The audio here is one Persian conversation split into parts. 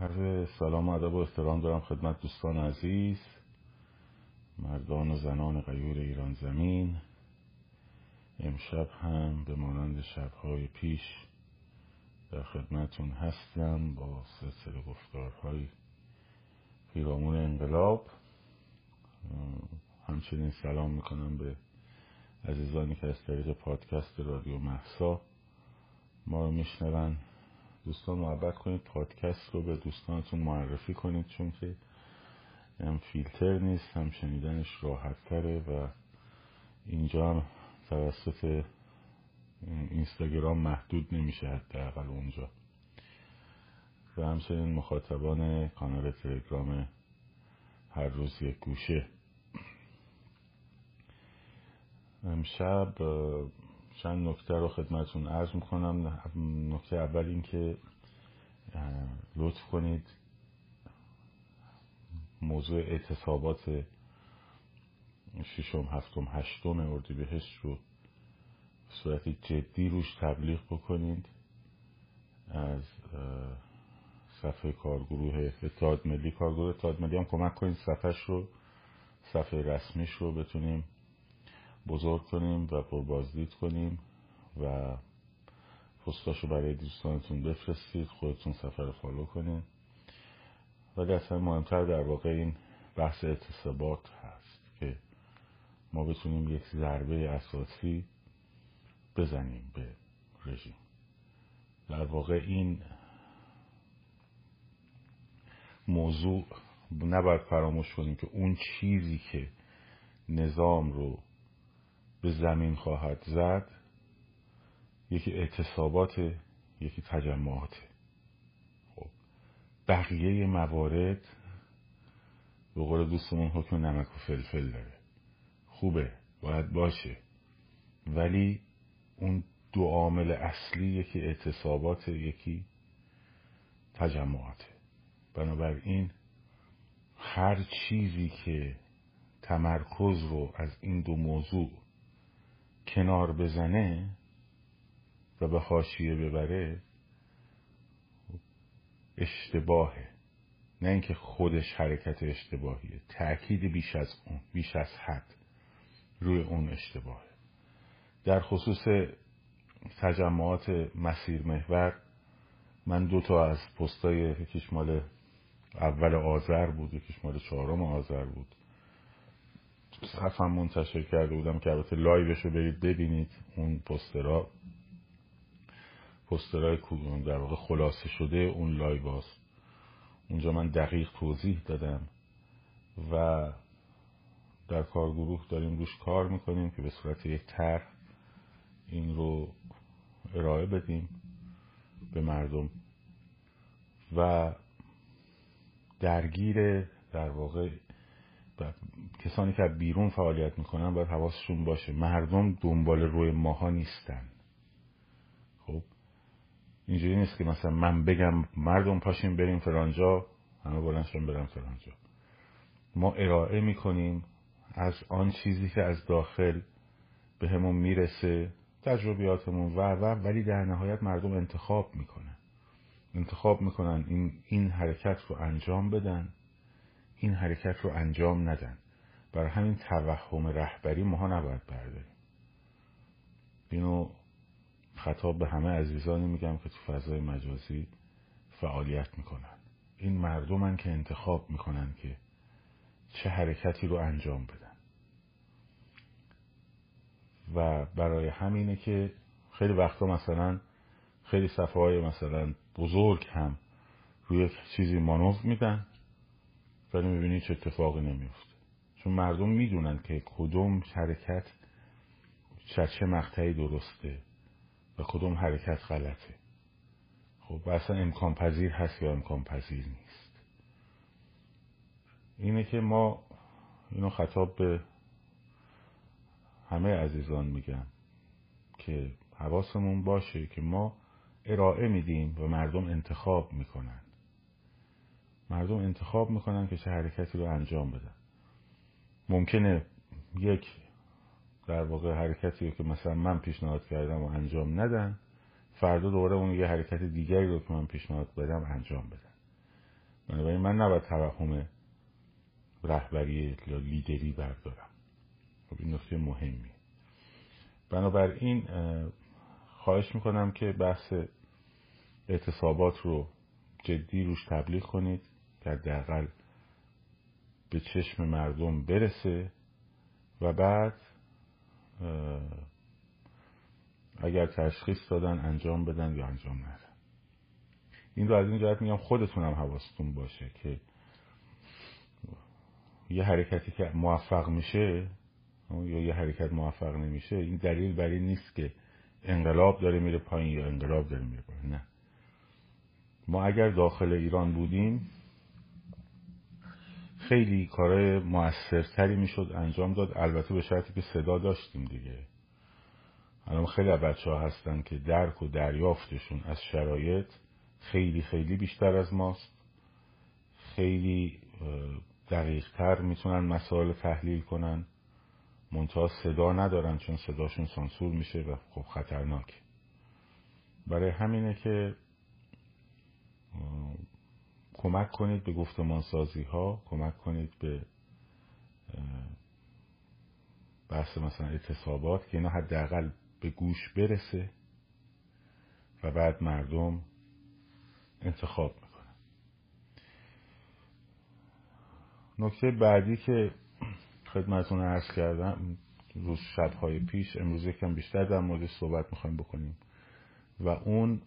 عرض سلام و ادب و احترام دارم خدمت دوستان عزیز مردان و زنان غیور ایران زمین. امشب هم به مانند شبهای پیش در خدمتون هستم با سلسله گفتارهای پیرامون انقلاب. همچنین سلام می‌کنم به عزیزانی که از طریق پادکست رادیو محسا ما رو میشنون. دوستان محبت کنید پادکست رو به دوستانتون معرفی کنید چون که هم فیلتر نیست هم شنیدنش راحت تره و اینجا هم توسط اینستاگرام محدود نمیشه حداقل اونجا. و همچنین مخاطبان کانال تلگرام هر روز یک گوشه. امشب چند نکته رو خدمتون عرض می‌کنم. نکته اول این که لطف کنید موضوع اعتصابات ششم هفتم هشتم اردیبهشت رو صورت جدی روش تبلیغ بکنید. از صفحه کارگروه اتحاد ملی کارگروه اتحاد ملی هم کمک کنید صفحش رو صفحه رسمیش رو بتونیم بزرگ کنیم و پربازدید کنیم و پستاشو برای دوستانتون بفرستید خودتون سفر فالو کنید ولی اصلا مهمتر در واقع این بحث اعتصابات هست که ما بتونیم یک ضربه اساسی بزنیم به رژیم. در واقع این موضوع نباید فراموش کنیم که اون چیزی که نظام رو به زمین خواهد زد یکی اعتصابات یکی تجمعات. خب بقیه موارد به قول دوستمون حکم نمک و فلفل داره. خوبه باید باشه. ولی اون دو عامل اصلی یکی اعتصابات یکی تجمعات. بنابراین هر چیزی که تمرکز رو از این دو موضوع کنار بزنه و به حاشیه ببره اشتباهه. نه اینکه خودش حرکت اشتباهیه. تأکید بیش از اون بیش از حد روی اون اشتباهه. در خصوص تجمعات مسیر محور من دو تا از پستای یکیش مال اول آذر بود یکیش مال چهارم آذر بود. صفم منتشر کرده بودم که البته live ش رو برید ببینید. اون پوسترا پوسترهای در واقع خلاصه شده اون live هاست. اونجا من دقیق توضیح دادم و در کارگروه داریم روش کار می‌کنیم که به صورت یک طرح این رو ارائه بدیم به مردم و درگیر در واقع کسانی که بیرون فعالیت می‌کنن باید حواسشون باشه. مردم دنبال روی ماها نیستن. خب؟ اینجوری نیست که مثلا من بگم مردم پاشیم بریم فرانجا همه بلنشن برن فرانجا ما ارائه می‌کنیم از آن چیزی که از داخل به همون می‌رسه تجربیاتمون و و ولی در نهایت مردم انتخاب می‌کنن. انتخاب می‌کنن این, این حرکت رو انجام بدن. این حرکت رو انجام ندن. برای همین توهم رهبری ماها نباید برداریم. اینو خطاب به همه عزیزانی میگم که تو فضای مجازی فعالیت می‌کنن. این مردمن که انتخاب می‌کنن که چه حرکتی رو انجام بدن. و برای همینه که خیلی وقتا مثلا خیلی صفحه های مثلا بزرگ هم روی چیزی مانوف میدن ولی می‌بینی چه اتفاقی نمیفته چون مردم می‌دونن که کدوم حرکت چه مقطعی درسته و کدوم حرکت غلطه. خب اصلا امکان پذیر هست یا امکان پذیر نیست. اینه که ما اینو خطاب به همه عزیزان میگم که حواسمون باشه که ما ارائه میدیم و مردم انتخاب می‌کنن. مردم انتخاب می‌کنن که چه حرکتی رو انجام بدن. ممکنه یک در واقع حرکتی رو که مثلا من پیشنهاد کردم و انجام ندن فردا دوباره اون یه حرکت دیگری رو که من پیشنهاد بدم انجام بدن. بنابراین من نباید توهم رهبری یا لیدری بردارم. خب این نکته مهمی بنابراین خواهش می‌کنم که بحث اعتصابات رو جدی روش تبلیغ کنید. که حداقل به چشم مردم برسه و بعد اگر تشخیص دادن انجام بدن یا انجام ندن. این رو از این جهت میگم خودتونم حواستون باشه که یه حرکتی که موفق میشه یا یه حرکت موفق نمیشه این دلیل بر این نیست که انقلاب داره میره پایین یا انقلاب داره میره پایین نه. ما اگر داخل ایران بودیم خیلی کارهای موثرتری می‌شد انجام داد. البته به شرطی که صدا داشتیم دیگه. الان خیلی بچه ها هستن که درک و دریافتشون از شرایط خیلی خیلی بیشتر از ماست. خیلی دقیقتر می‌تونن مسائل تحلیل کنن. منتها صدا ندارن چون صداشون سانسور میشه و خب خطرناک برای همینه که کمک کنید به گفتمان سازی ها کمک کنید به بحث مثلا اعتصابات که اینا حداقل به گوش برسه و بعد مردم انتخاب می‌کنن. نکته بعدی که خدمتون عرض کردم روز شبهای پیش امروز یکم بیشتر در مورد صحبت می‌خوایم بکنیم و اون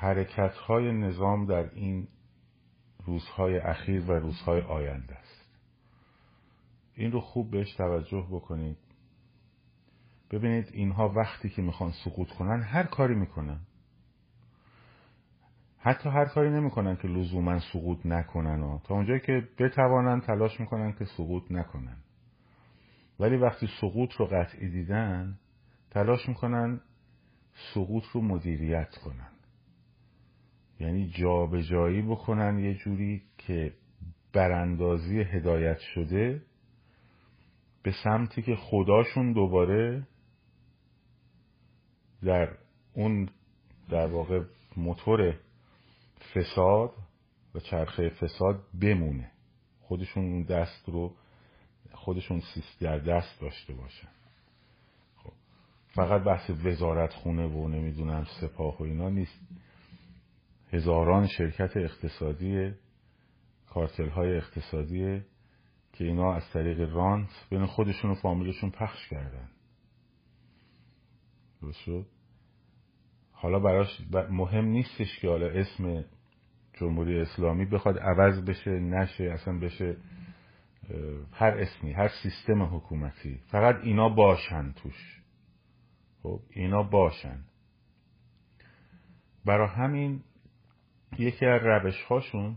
حرکت های نظام در این روزهای اخیر و روزهای آینده است. این رو خوب بهش توجه بکنید. ببینید اینها وقتی که می‌خوان سقوط کنن هر کاری می‌کنن. حتی هر کاری نمی‌کنن که لزوما سقوط نکنن. و تا اونجایی که بتوانن تلاش می‌کنن که سقوط نکنن. ولی وقتی سقوط رو قطعی دیدن تلاش می‌کنن سقوط رو مدیریت کنن. یعنی جابجایی بکنن یه جوری که براندازی هدایت شده به سمتی که خداشون دوباره در اون در واقع موتور فساد و چرخه فساد بمونه خودشون دست رو خودشون سیست در دست داشته باشن خب. فقط بحث وزارت خونه و نمی‌دونم سپاه و اینا نیست هزاران شرکت اقتصادی کارتل های اقتصادی که اینا از طریق رانت بین خودشون و فامیلشون پخش کردن. درست حالا براش مهم نیستش که حالا اسم جمهوری اسلامی بخواد عوض بشه نشه اصلا بشه هر اسمی هر سیستم حکومتی. فقط اینا باشن توش. خب اینا باشن. برای همین یکی از روش هاشون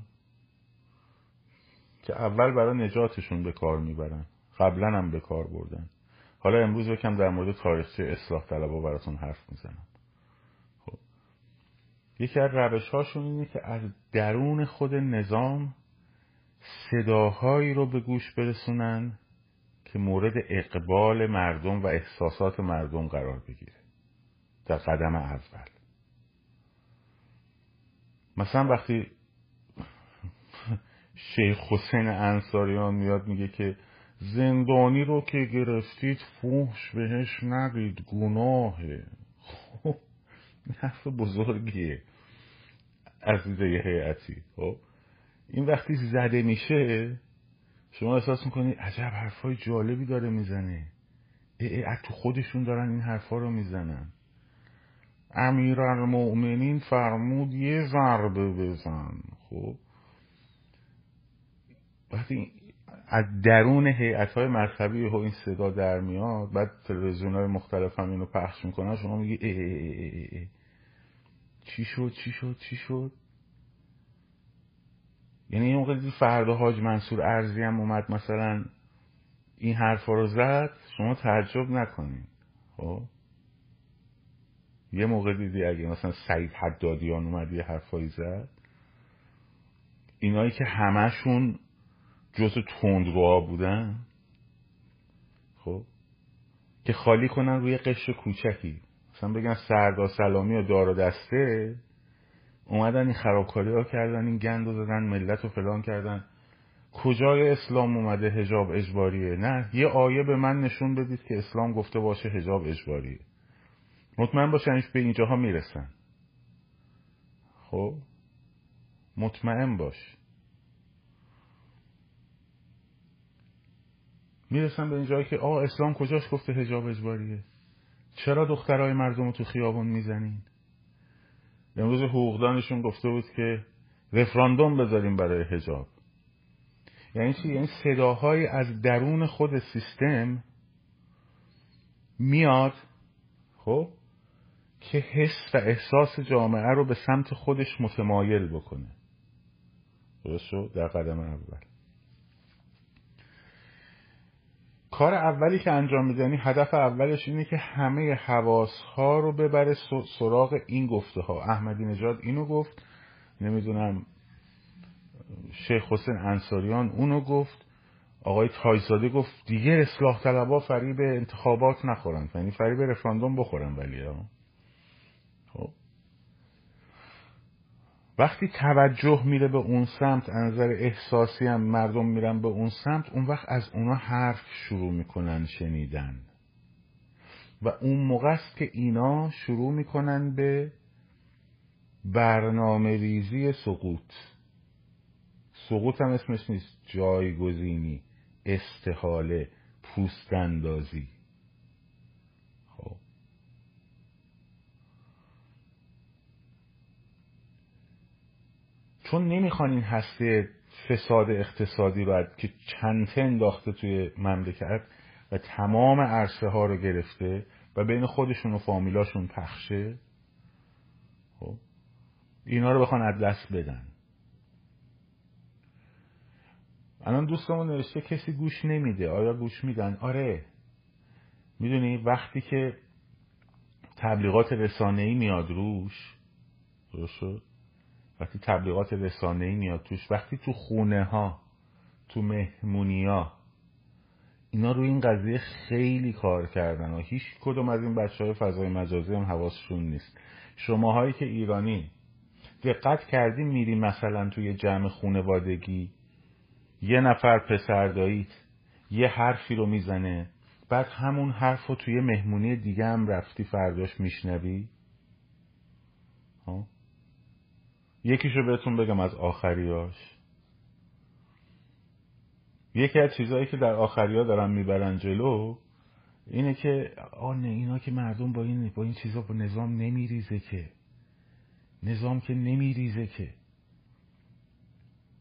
که اول برای نجاتشون به کار می‌برن قبلا هم به کار بردن. حالا امروز یکم در مورد تاریخچه اصلاح طلبا براتون حرف می‌زنم. خب. یکی از روش هاشون اینه که از درون خود نظام صداهایی رو به گوش برسونن که مورد اقبال مردم و احساسات مردم قرار بگیره. در قدم اول. مثلا وقتی شیخ حسین انصاریان میاد میگه که زندانی رو که گرفتید فوش بهش نگید گناهه. خب حرف بزرگیه. عزیزه یه خب این وقتی زده میشه شما احساس می‌کنی عجب حرفای جالبی داره می‌زنه. ای, ای تو خودشون دارن این حرفا رو می‌زنن. امیر المؤمنین فرمود یه ضربه بزن. خب. وقتی از درون هیئت های مذهبی و این صدا در میاد بعد تلویزیون های مختلف هم اینو پخش می‌کنن شما میگی ای ای ای. چی شد؟ چی شد؟ چی شد؟ یعنی این موقع فردا حاج منصور ارزی هم اومد مثلا این حرفا رو زد شما تعجب نکنید خب. یه موقع دیدی اگه مثلا سعید حدادیان اومد یه حرفایی زد؟ اینایی که همشون جزء تندروها بودن؟ خب؟ که خالی کنن روی قشر کوچکی. مثلا بگن سردا سلامی و دار و دسته اومدن این خرابکاری ها کردن این گند رو زدن ملت رو فلان کردن. کجای اسلام اومده هجاب اجباریه؟ نه یه آیه به من نشون بدید که اسلام گفته باشه هجاب اجباریه. مطمئن باشن به اینجاها می‌رسن. خب؟ مطمئن باش. می‌رسن به اینجایی که آه اسلام کجاش گفته هجاب اجباریه؟ چرا دخترای مردم رو تو خیابون می‌زنین؟ امروز حقوقدانشون گفته بود که رفراندوم بذاریم برای هجاب یعنی چی؟ یعنی صداهای از درون خود سیستم میاد خب؟ که حس و احساس جامعه رو به سمت خودش متمایل بکنه. درست شد؟ در قدم اول. کار اولی که انجام میدنی هدف اولش اینه که همه حواس ها رو ببره سراغ این گفته ها احمدی نژاد اینو گفت نمی‌دونم شیخ حسین انصاریان اونو گفت آقای تایزاده گفت دیگه اصلاح طلبا فریب انتخابات نخورن. یعنی فریب رفراندوم بخورن ولی ها خب وقتی توجه میره به اون سمت نظر احساسی هم مردم میرن به اون سمت اون وقت از اونا حرف شروع می‌کنن شنیدن. و اون موقع است که اینا شروع می‌کنن به برنامه ریزی سقوط. سقوط هم اسمش نیست جایگزینی استحاله پوستندازی خب چون نمی‌خوان این هسته فساد اقتصادی رو که چنته انداخته توی مملکت و تمام عرصه ها رو گرفته و بین خودشون و فامیلاشون پخشه خب اینا رو بخوان از دست بدن. الان دوستمون نوشته کسی گوش نمیده. آیا گوش میدن؟ آره. می‌دونی وقتی که تبلیغات رسانه‌ای میاد روش درست شد؟ وقتی تبلیغات رسانه‌ای میاد توش وقتی تو خونه ها تو مهمونی ها اینا روی این قضیه خیلی کار کردن و هیچ کدوم از این بچه های فضای مجازی هم حواسشون نیست. شماهایی که ایرانی دقت کردیم میری مثلا توی جمع خونوادگی یه نفر پسر داییت یه حرفی رو می‌زنه بعد همون حرف رو توی مهمونی دیگه هم رفتی فرداش میشنوی؟ یکیشو بهتون بگم از آخریاش. یکی از چیزهایی که در آخریا دارن می‌برن جلو اینه که آه نه اینا که مردم با این با این چیزا با نظام نمیریزه که. نظام که نمیریزه که.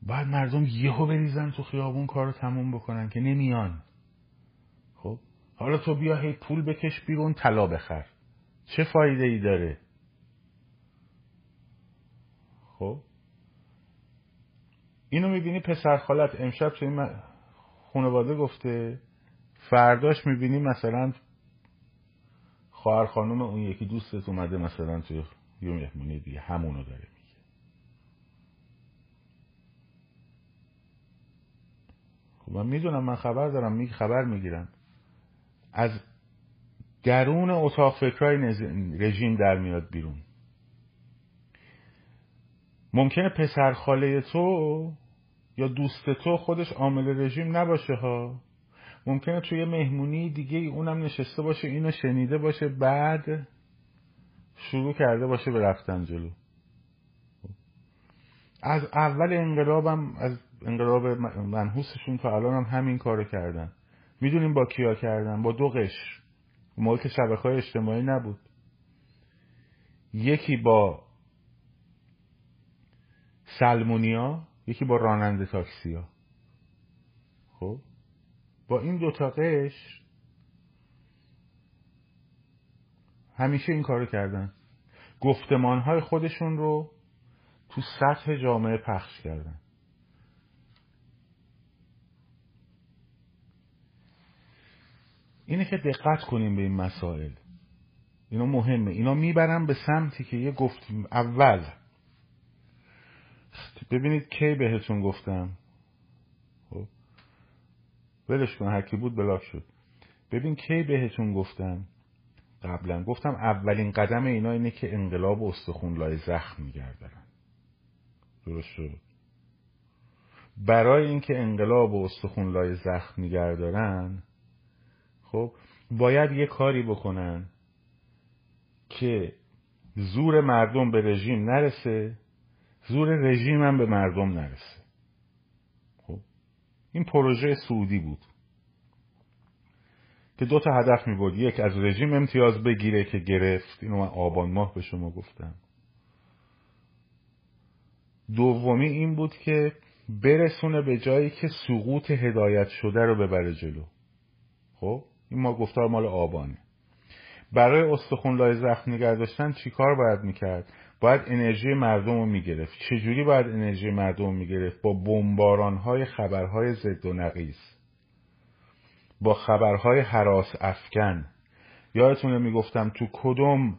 باید مردم یهو بریزن تو خیابون کار رو تموم بکنن که نمیان. خب؟ حالا تو بیا هی پول بکش بیرون طلا بخر. چه فایده ای داره؟ خب؟ اینو می‌بینی پسر خالت امشب توی این خانواده گفته فرداش می‌بینی مثلا خواهر خانم اون یکی دوستت اومده مثلا توی یه مهمونی دیگه همونو داره من می‌دونم من خبر دارم می خبر می‌گیرم. از درون اتاق فکرهای رژیم در میاد بیرون. ممکنه پسر خاله تو یا دوست تو خودش عامل رژیم نباشه ها. ممکنه توی مهمونی دیگه اونم نشسته باشه اینو شنیده باشه بعد شروع کرده باشه به رفتن جلو. از اول انقلابم از انقلاب منحوسشون تا الان هم همین کارو کردن. می‌دونیم با کیا کردن؟ با دو قش. موقع که شبکه های اجتماعی نبود. یکی با سلمونیا یکی با راننده تاکسیا خب؟ با این دوتا قش همیشه این کارو کردن. گفتمان های خودشون رو تو سطح جامعه پخش کردن. اینه که دقت کنیم به این مسائل. اینا مهمه. اینا می‌برن به سمتی که یه گفتیم اول ببینید کی بهتون گفتم. خب. ولش کن هرکی بود بلاک شد. ببین کی بهتون گفتم. قبلا گفتم اولین قدم اینا اینه که انقلاب و استخون لای زخم میگردن. درست شد. برای اینکه انقلاب و استخون لای زخم نگه دارن خب باید یه کاری بکنن که زور مردم به رژیم نرسه. زور رژیم هم به مردم نرسه. خب؟ این پروژه سعودی بود. که دو تا هدف می بود یک از رژیم امتیاز بگیره که گرفت. اینو من آبان ماه به شما گفتم. دومی این بود که برسونه به جایی که سقوط هدایت شده رو ببره جلو. خب؟ این ما گفتار مال آبانه. برای استخون لای زخم نگه داشتن چیکار باید می‌کرد؟ باید انرژی مردم رو می‌گرفت. چجوری باید انرژی مردم رو می‌گرفت؟ با بمباران های خبرهای ضد و نقیز با خبرهای حراس افکن. یادتونه می‌گفتم تو کدوم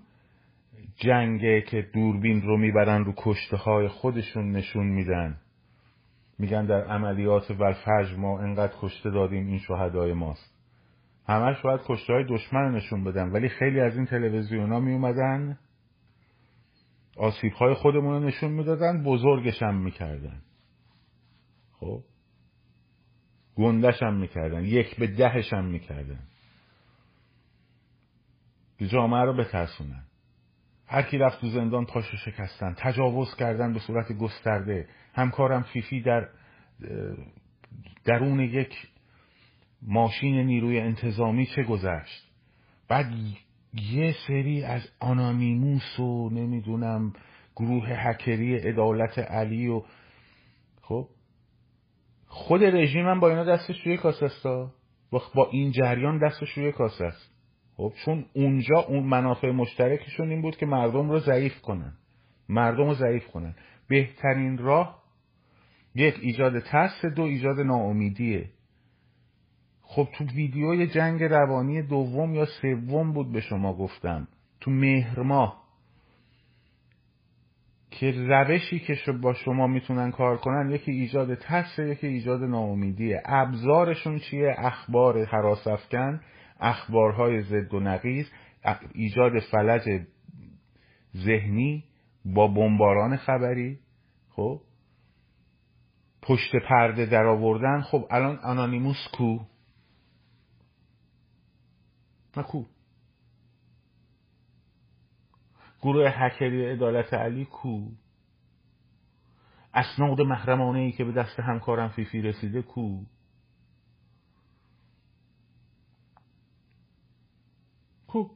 جنگه که دوربین رو می‌برن رو کشته های خودشون نشون میدن؟ میگن در عملیات ولفجر ما انقدر کشته دادیم این شهدای ماست. همش باید کشته های دشمن نشون بدن. ولی خیلی از این تلویزیون ها می اومدن آسیب های خودمون رو نشون می‌دادن بزرگش هم می‌کردن. خب؟ گندش هم می‌کردن یک به دهش هم می‌کردن جامعه رو بترسونن. هر کی رفت تو زندان پاشو شکستن تجاوز کردن به صورت گسترده. همکارم فیفی در درون یک ماشین نیروی انتظامی چه گذشت؟ بعد یه سری از آنانیموس و نمی‌دونم گروه هکری عدالت علی و خب خود رژیم هم با اینا دستش روی کاسه است. با این جریان دستش روی کاسه است. خب چون اونجا اون منافع مشترکشون این بود که مردم رو ضعیف کنن. مردم رو ضعیف کنن. بهترین راه یک ایجاد ترس دو ایجاد ناامیدیه. خب تو ویدیوی جنگ روانی دوم یا سوم بود به شما گفتم تو مهر ماه که روشی که با شما می‌تونن کار کنن یکی ایجاد ترس یکی ایجاد ناامیدیه. ابزارشون چیه؟ اخبار حراس افکن اخبارهای ضد و نقیز ایجاد فلج ذهنی با بمباران خبری. خب؟ پشت پرده در آوردن خب الان انانیموس کو؟ کو گروه هکری عدالت علی کو. اسناد محرمانه ای که به دست همکارم فیفی رسیده کو. کو.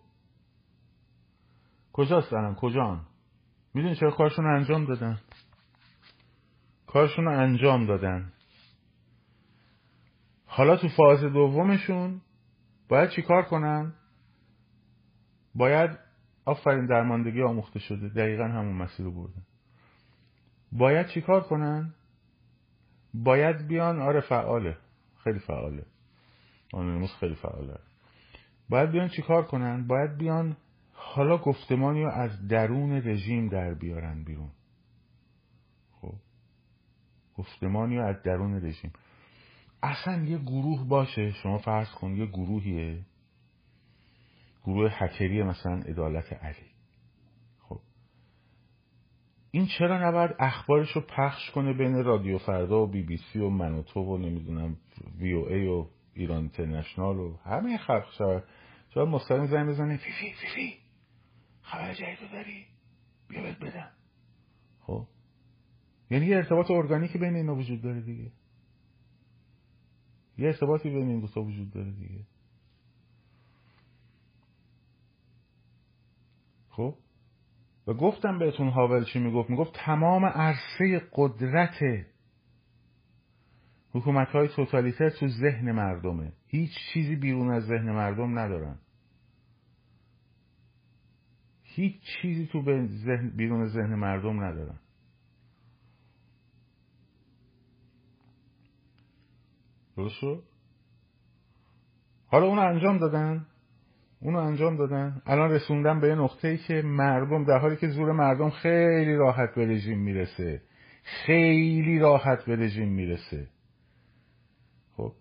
کجاست الان؟ کجان؟ می‌دونی چرا کارشون انجام دادن؟ کارشون رو انجام دادن. حالا تو فاز دومشون باید چی کار کنن؟ باید آفرین درماندگی آموخته شده. دقیقا همون مسیر رو بردن. باید چی کار کنن؟ باید بیان آره فعاله. خیلی فعاله. آنونیموس خیلی فعاله. باید بیان چیکار کنن؟ باید بیان حالا گفتمانی رو از درون رژیم در بیارن بیرون. خب. گفتمانی رو از درون رژیم. اصلا یه گروه باشه شما فرض کن یه گروهیه. گروه هکری مثلا عدالت علی. خب. این چرا نباید اخبارش رو پخش کنه بین رادیو فردا و بی بی سی و منوتو و نمی‌دونم وی او ای و ایران اینترنشنال و همه خلق شود. شاید مستقیم زنگ بزنه فی فی فی فی. خبر جدید داری بیا بهت بدم. خب. یعنی یه ارتباط ارگانیکی بین اینا وجود داره دیگه. یه ارتباطی بین این دوتا وجود داره دیگه. خب؟ و گفتم بهتون هاول چی می‌گفت؟ می‌گفت تمام عرصه قدرت حکومت های توتالیتر تو ذهن مردمه. هیچ چیزی بیرون از ذهن مردم ندارن. هیچ چیزی تو ذهن بیرون ذهن مردم ندارن. درست حالا اونو انجام دادن؟ اونو انجام دادن؟ الان رسوندن به یه نقطه ای که مردم در حالی که زور مردم خیلی راحت به رژیم می‌رسه. خیلی راحت به رژیم می‌رسه. خب.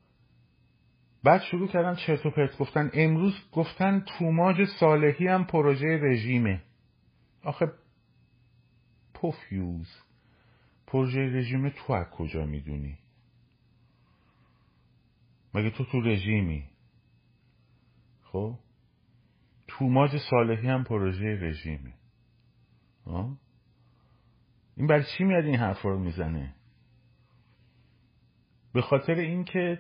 بعد شروع کردن چرت و پرت گفتن. امروز گفتن توماج صالحی هم پروژه رژیمه. آخه پوفیوز. پروژه رژیم تو از کجا می‌دونی؟ مگه تو تو رژیمی؟ خب؟ توماج صالحی هم پروژه رژیمه آه؟ این برای چی میاد این حرف رو می‌زنه؟ به خاطر اینکه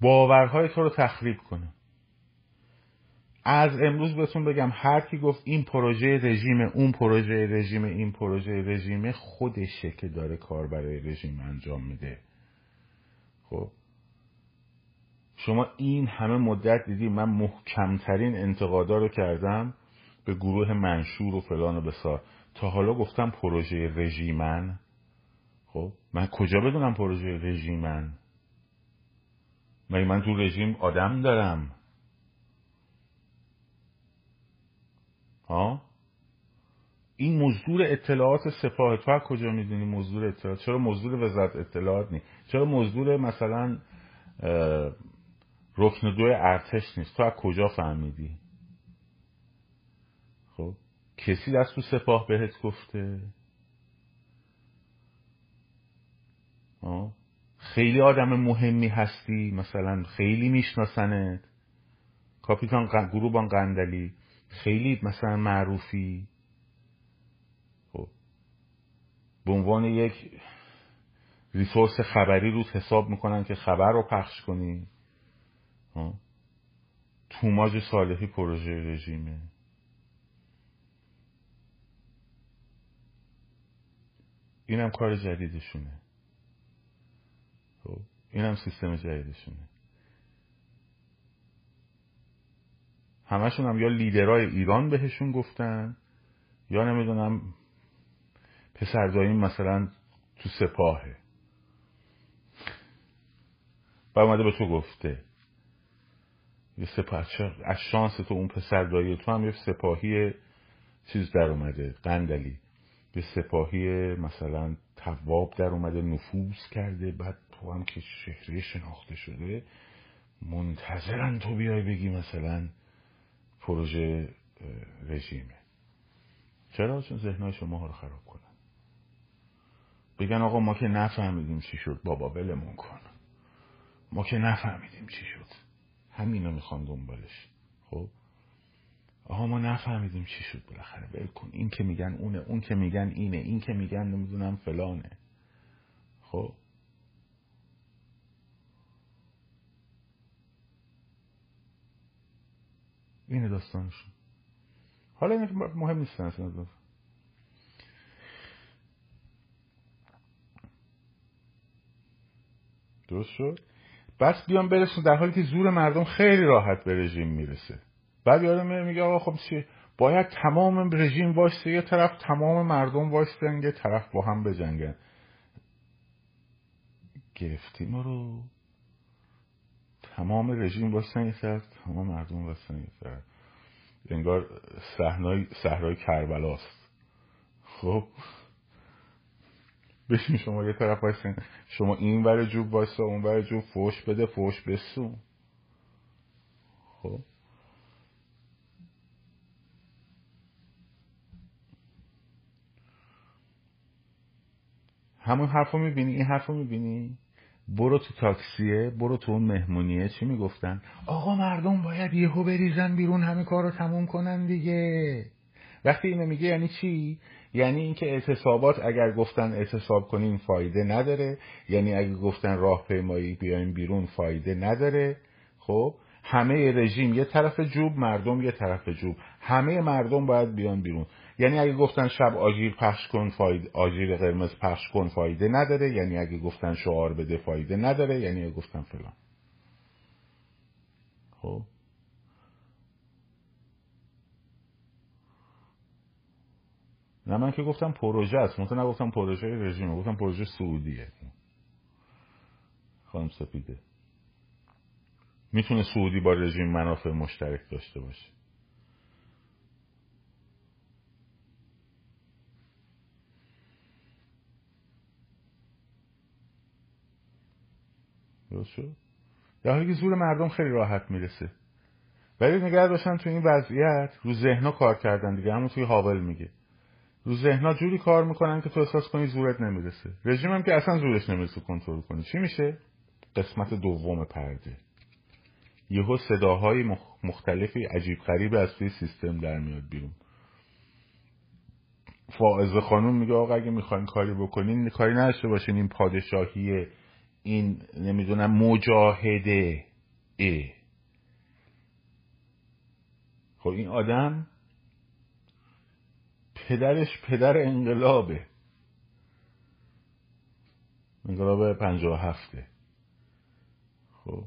باورهای تو رو تخریب کنه. از امروز بهتون بگم هر کی گفت این پروژه رژیم اون پروژه رژیم این پروژه رژیم خودشه که داره کار برای رژیم انجام میده. خب؟ شما این همه مدت دیدی من محکمترین انتقادا رو کردم به گروه منشور و فلان و بسار. تا حالا گفتم پروژه رژیمن؟ خب من کجا بدونم پروژه رژیمن؟ مگه من تو رژیم آدم دارم؟ ها؟ این مزدور اطلاعات سپاه تو کجا می‌دونی مزدور اطلاعات؟ چرا مزدور وزارت اطلاعات نیست چرا مزدور مثلا رکن دو ارتش نیست. تو از کجا فهمیدی؟ خب کسی دست تو سپاه بهت گفته؟ آه؟ خیلی آدم مهمی هستی مثلا خیلی میشناسنت. کاپیتان گروبان قندلی خیلی مثلا معروفی. خب به عنوان یک ریسورس خبری رو حساب می‌کنن که خبر رو پخش کنی. توماج صالحی پروژه رژیمه. اینم کار جدیدشونه. خب؟ اینم سیستم جدیدشونه. همشون هم یا لیدرهای ایران بهشون گفتن یا نمی‌دونم پسردایی مثلا تو سپاهه. و اومده به تو گفته. یه سپاه از شانس تو اون پسردایی تو هم یه سپاهی چیز در اومده قندلی. یه سپاهی مثلا تواب در اومده نفوذ کرده بعد تو هم که شهری شناخته شده. منتظرن تو بیای بگی مثلا پروژه رژیمه. چرا؟ چون ذهنهای شما رو خراب کنن. بگن آقا ما که نفهمیدیم چی شد. بابا ولمون کن. ما که نفهمیدیم چی شد. همینو می‌خوان دنبالش. خب؟ آها ما نفهمیدیم چی شد بالاخره. ول کن. این که میگن اونه اون که میگن اینه این که میگن نمی‌دونم فلانه. خب؟ اینه داستانشون. حالا اینه مهم نیستن اصلا. درست شد؟ بس بیان برسون در حالی که زور مردم خیلی راحت به رژیم می‌رسه. بعد یادم میگه آقا خب چی؟ باید تمام رژیم وایسته یه طرف تمام مردم وایستن یه طرف با هم بجنگن. گرفتیم رو. تمام رژیم وایستن یه طرف تمام مردم وایستن یه طرف. انگار صحرای کربلاست. خب؟ بشین شما یه طرف وایسین. شما این ور جوب وایسا اون ور جوب. فوش بده فوش بسون. خب. همون حرف رو می‌بینی؟ این حرف رو می‌بینی؟ برو تو تاکسیه برو تو اون مهمونیه. چی می‌گفتن؟ آقا مردم باید یهو بریزن بیرون همه کار رو تموم کنن دیگه. وقتی اینو میگه یعنی چی؟ یعنی اینکه اعتصابات اگر گفتن اعتصاب کنین فایده نداره یعنی اگر گفتن راهپیمایی بیاین بیرون فایده نداره. خب همه رژیم یه طرف جوب مردم یه طرف جوب. همه مردم باید بیان بیرون. یعنی اگه گفتن شب آژیر پخش کن فایده آژیر قرمز پخش کن فایده نداره. یعنی اگه گفتن شعار بده فایده نداره. یعنی اگه گفتن فلان خب نه من که گفتم پروژه است. مثلا نگفتم پروژه رژیم گفتم پروژه سعودیه. خانم سپیده. می‌تونه سعودی با رژیم منافع مشترک داشته باشه. در حالی که زور مردم خیلی راحت می‌رسه. ولی نگه داشتن تو این وضعیت رو ذهنا کار کردن دیگه. همون توی حاول میگه. رو ذهنا جوری کار می‌کنن که تو احساس کنی زورت نمی‌رسه. رژیم هم که اصلا زورش نمی‌رسه کنترل کنی. چی میشه؟ قسمت دوم پرده. یهو صداهای مختلفی عجیب غریب از توی سیستم در میاد بیرون. فائز خانوم میگه آقا اگه می‌خواین کاری بکنین کاری نداشته باشین. این پادشاهی این نمی‌دونم مجاهده ای خب این آدم پدرش پدر انقلابه. انقلاب پنجاه هفته. خب.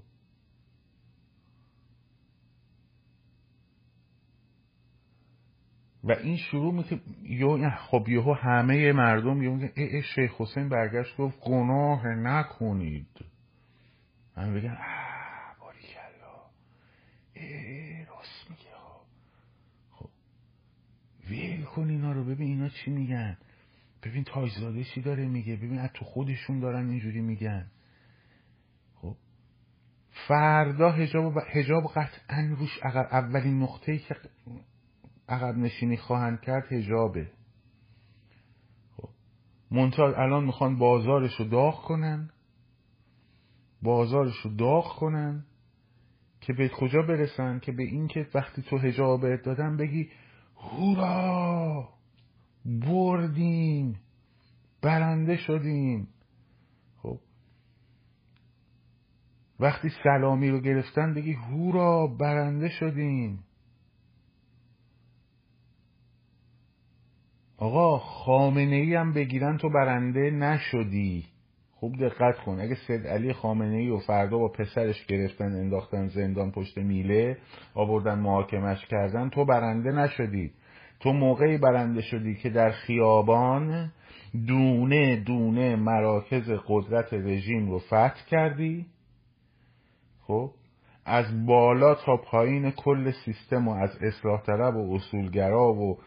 و این شروع می‌کنه یه خب یهو همه مردم میگن ای, ای شیخ حسین برگشت گفت گناه نکنید. من بگم باری کلا ای راست میگه خب ویل کن اینا رو. ببین اینا چی میگن؟ ببین تاجزاده چی داره میگه؟ ببین از تو خودشون دارن اینجوری میگن. خب. فردا هجاب هجاب قطعا روش اولین نقطه ای که عقب نشینی خواهند کرد هجابه خب. منتها الان می‌خوان بازارش رو داغ کنن. بازارش رو داغ کنن که به کجا برسن؟ که به این که وقتی تو هجاب دادن بگی هورا! بردیم برنده شدیم خب. وقتی سلامی رو گرفتن بگی هورا برنده شدیم آقا خامنه ای هم بگیرن تو برنده نشدی. خوب دقت کن. اگه سید علی خامنه ای و فردا با پسرش گرفتن انداختن زندان پشت میله آوردن محاکمش کردن تو برنده نشدی. تو موقعی برنده شدی که در خیابان دونه دونه مراکز قدرت رژیم رو فتح کردی. خب؟ از بالا تا پایین کل سیستم و از اصلاح طلب و اصولگرا و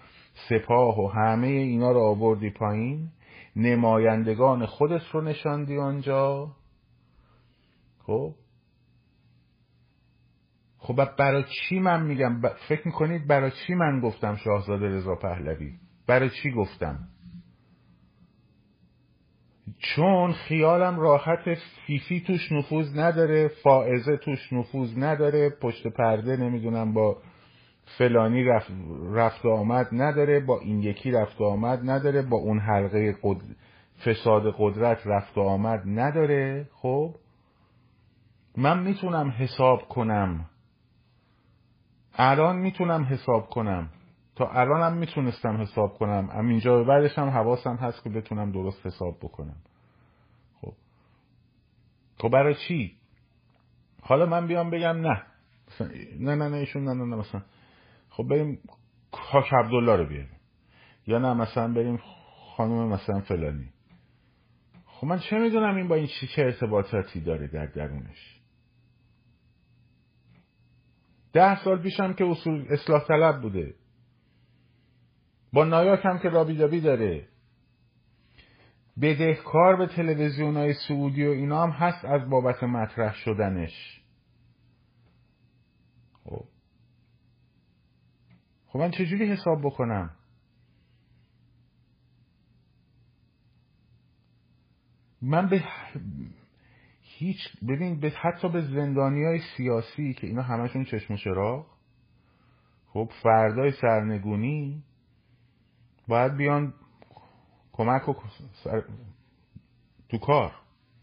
سپاه و همه اینا رو آوردی پایین. نمایندگان خودت رو نشاندی آنجا. خب؟ خب برای چی من میگم؟ فکر می‌کنید برای چی من گفتم شاهزاده رضا پهلوی؟ برای چی گفتم؟ چون خیالم راحت فیفی توش نفوذ نداره فائزه توش نفوذ نداره پشت پرده نمی‌دونم با فلانی رفت, رفت آمد نداره با این یکی رفت آمد نداره با اون حلقه قد... فساد قدرت رفت آمد نداره. خب؟ من می‌تونم حساب کنم. الان می‌تونم حساب کنم. تا الانم می‌تونستم حساب کنم. همینجا به بعدش هم حواسم هست که بتونم درست حساب بکنم. خب؟ خب برای چی؟ حالا من بیام بگم نه. نه نه نه ایشون نه نه نه مثلا خب بریم کاک عبدالله رو بیاریم. یا نه مثلا بریم خانم مثلا فلانی. خب من چه می‌دونم این با این چی چه ارتباطاتی داره در درونش؟ ده سال پیشم که اصول اصلاح طلب بوده. با نایاک هم که رابیدابی داره. بدهکار به تلویزیون های سعودی و اینا هم هست از بابت مطرح شدنش. خب. خب من چجوری حساب بکنم؟ من به هیچ ببین به حتی به زندانی های سیاسی که اینا همشون چشم چراغ خب فردای سرنگونی باید بیان کمک و سر... تو کار.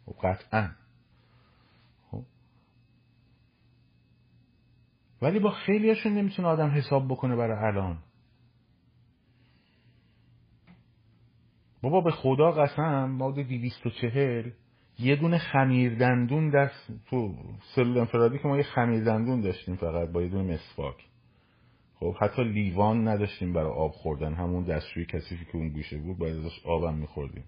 خب قطعا. ولی با خیلیاشون نمی‌تونه آدم حساب بکنه برای الان. بابا به خدا قسم ما دیویست و چهل یه دونه خمیر دندون دست تو سلول انفرادی که ما یه خمیر دندون داشتیم فقط با یه دونه مسواک. خب حتی لیوان نداشتیم برای آب خوردن. همون دستشوی کثیفی که اون گوشه بود باید ازش آبم میخوردیم.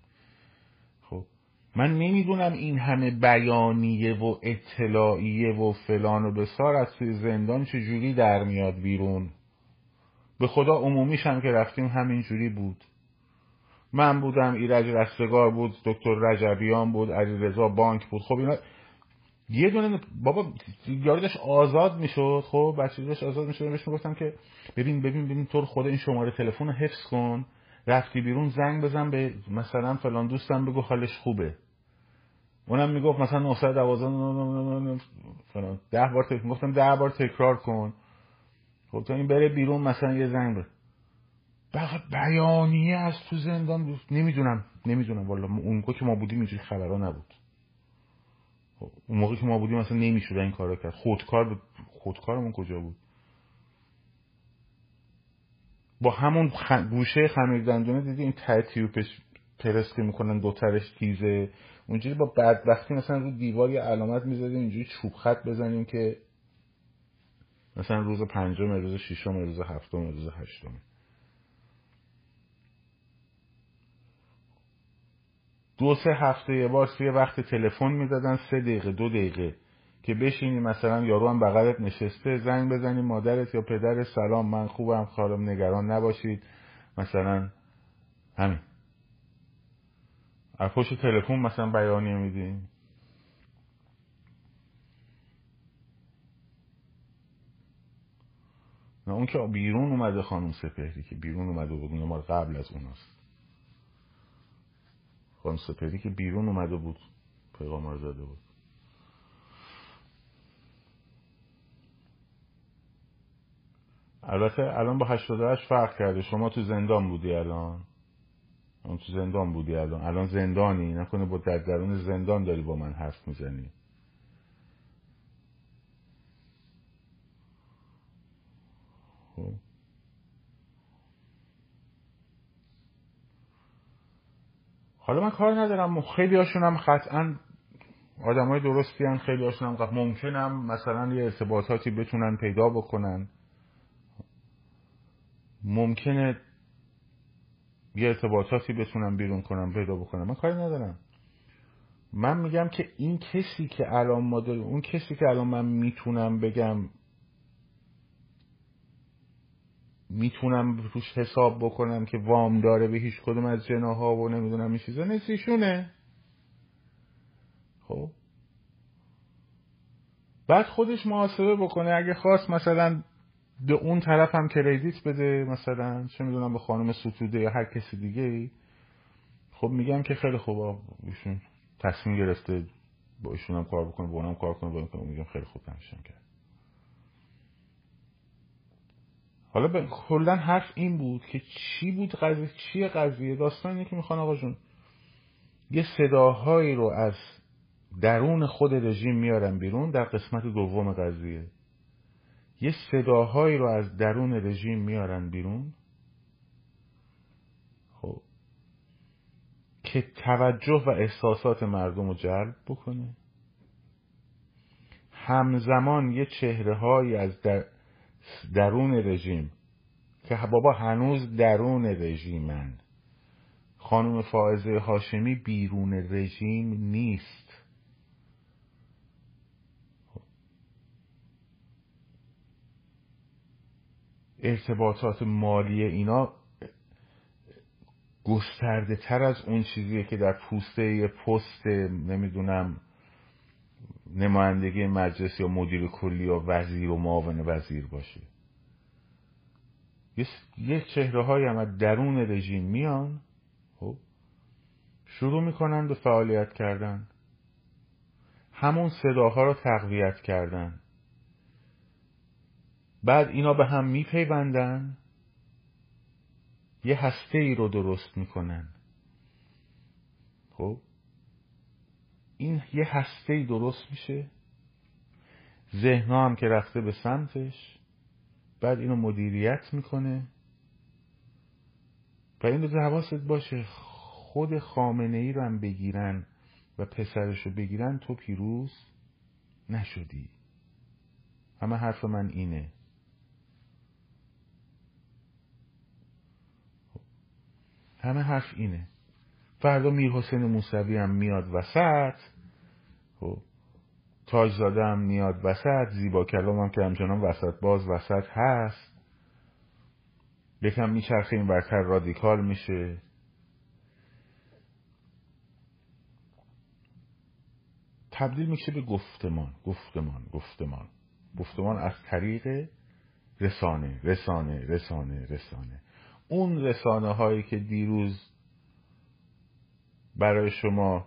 من نمی‌دونم این همه بیانیه و اطلاعیه و فلان و بسار از توی زندان چجوری در میاد بیرون. به خدا عمومیش هم که رفتیم همین جوری بود. من بودم ایرج رستگار بود دکتر رجبیان بود علیرضا بانک بود. خب اینا یه دونه بابا یارو آزاد می‌شد خب؟ بچه داشت آزاد می‌شد. بهش می‌گفتم که ببین ببین ببین تو خدا این شماره تلفن رو حفظ کن. رفتی بیرون زنگ بزن به مثلا فلان دوستم بگو حالش خوبه. اونم می‌گفت مثلا 912 فلان. ده بار تکرار گفتم ده بار تکرار کن. خب تا این بره بیرون مثلا یه زنگ بزن. بیانیه از تو زندان. نمی‌دونم نمی‌دونم. والا اون موقع که ما بودیم اینجوری خبرها نبود. خب، اون موقع که ما بودیم مثلا نمی‌شد این کارا کرد. خودکار خودکارمون کجا بود؟ با همون خ... گوشه خمیر دندونه دیدی این ته تیوبش پرس می‌کنن دو ترش تیزه اونجوری با بدبختی مثلا رو دیوار یه علامت می‌زدیم اینجوری چوب خط بزنیم که مثلا روز پنجم روز ششم روز هفتم روز هشتم. دو سه هفته یه بار یه وقت تلفن می‌دادن سه دقیقه دو دقیقه. که بشینی مثلا یارو هم بغلت نشسته زنگ بزنی مادرت یا پدر سلام من خوبم خالم نگران نباشید. مثلا همین. از پشت تلفن مثلا بیانیه میدی نه اون که بیرون اومده خانم سپهری که بیرون اومده بود ما قبل از اوناست. خانم سپهری که بیرون اومده بود پیغام رو زده بود. البته الان با 88 فرق کرده. شما تو زندان بودی الان. اون تو زندان بودی الان. الان زندانی. نکنه با در درون زندان داری با من حرف می‌زنی. خب. حالا من کار ندارم. خیلی هاشون هم قطعا آدم های درستی هم خیلی هاشون هم ممکنم مثلا یه ارتباطاتی بتونن پیدا بکنن. ممکنه یه ارتباطاتی بتونم بیرون کنم پیدا بکنم. من کاری ندارم. من میگم که این کسی که الان ما داریم اون کسی که الان من می‌تونم بگم می‌تونم روش حساب بکنم که وام داره به هیچ کدوم از جناها و نمی‌دونم این چیزا نیست خب؟ بعد خودش محاسبه بکنه اگه خواست مثلا به اون طرف هم کردیت بده مثلا چه می‌دونم به خانم ستوده یا هر کسی دیگه ای خب میگم که خیلی خوب ایشون تصمیم گرفته با ایشون هم کار بکنه با اونم کار کنه با میگم خیلی خوب تمشیم کرد. حالا به کلا حرف این بود که چی بود قضیه چیه قضیه؟ داستانی که می‌خوان آقا جون یه صداهایی رو از درون خود رژیم میارن بیرون در قسمت دوم قضیه. یه صداهایی رو از درون رژیم میارن بیرون. خب. که توجه و احساسات مردم رو جلب بکنه. همزمان یه چهره های از در درون رژیم. که بابا هنوز درون رژیمن. خانم فائزه هاشمی بیرون رژیم نیست. ارتباطات مالی اینا گسترده تر از اون چیزیه که در پوسته پست نمی‌دونم نمایندگی مجلس یا مدیر کلی یا وزیر و معاون وزیر باشه. یه چهره های هم از درون رژیم میان خب شروع می‌کنن به فعالیت کردن. همون صداها رو تقویت کردن. بعد اینا به هم میپیوندن. یه هسته ای رو درست می‌کنن. خب؟ این یه هسته ای درست میشه. ذهن هم که رفته به سمتش. بعد اینو مدیریت می‌کنه. و این روز حواست باشه خود خامنه ای رو هم بگیرن و پسرش رو بگیرن تو پیروز نشدی. همه حرف من اینه. همه حرف اینه. فردا میر حسین موسوی هم میاد وسط. خب تاجزاده هم میاد وسط. زیبا کلام هم که همچنان وسط باز وسط هست. یکم میچرخه این برتر رادیکال میشه. تبدیل میشه به گفتمان گفتمان گفتمان. گفتمان از طریق رسانه رسانه رسانه رسانه. اون رسانه هایی که دیروز برای شما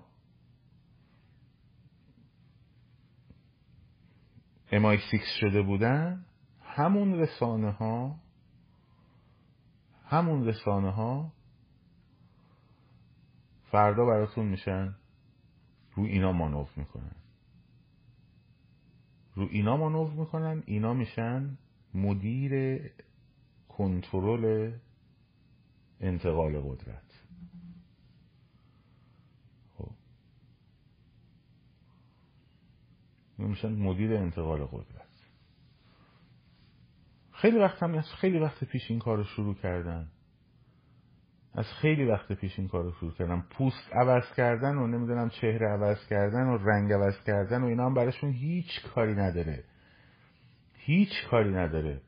امای سیکس شده بودن همون رسانه ها همون رسانه ها فردا براتون میشن. رو اینا مانور می‌کنن. رو اینا مانور می‌کنن اینا میشن مدیر کنترل انتقال قدرت. خب. میشن مدیر انتقال قدرت. خیلی وقت هم از خیلی وقت پیش این کار رو شروع کردن. از خیلی وقت پیش این کار رو شروع کردن. پوست عوض کردن و نمی‌دونم چهره عوض کردن و رنگ عوض کردن و اینا هم براشون هیچ کاری نداره. هیچ کاری نداره.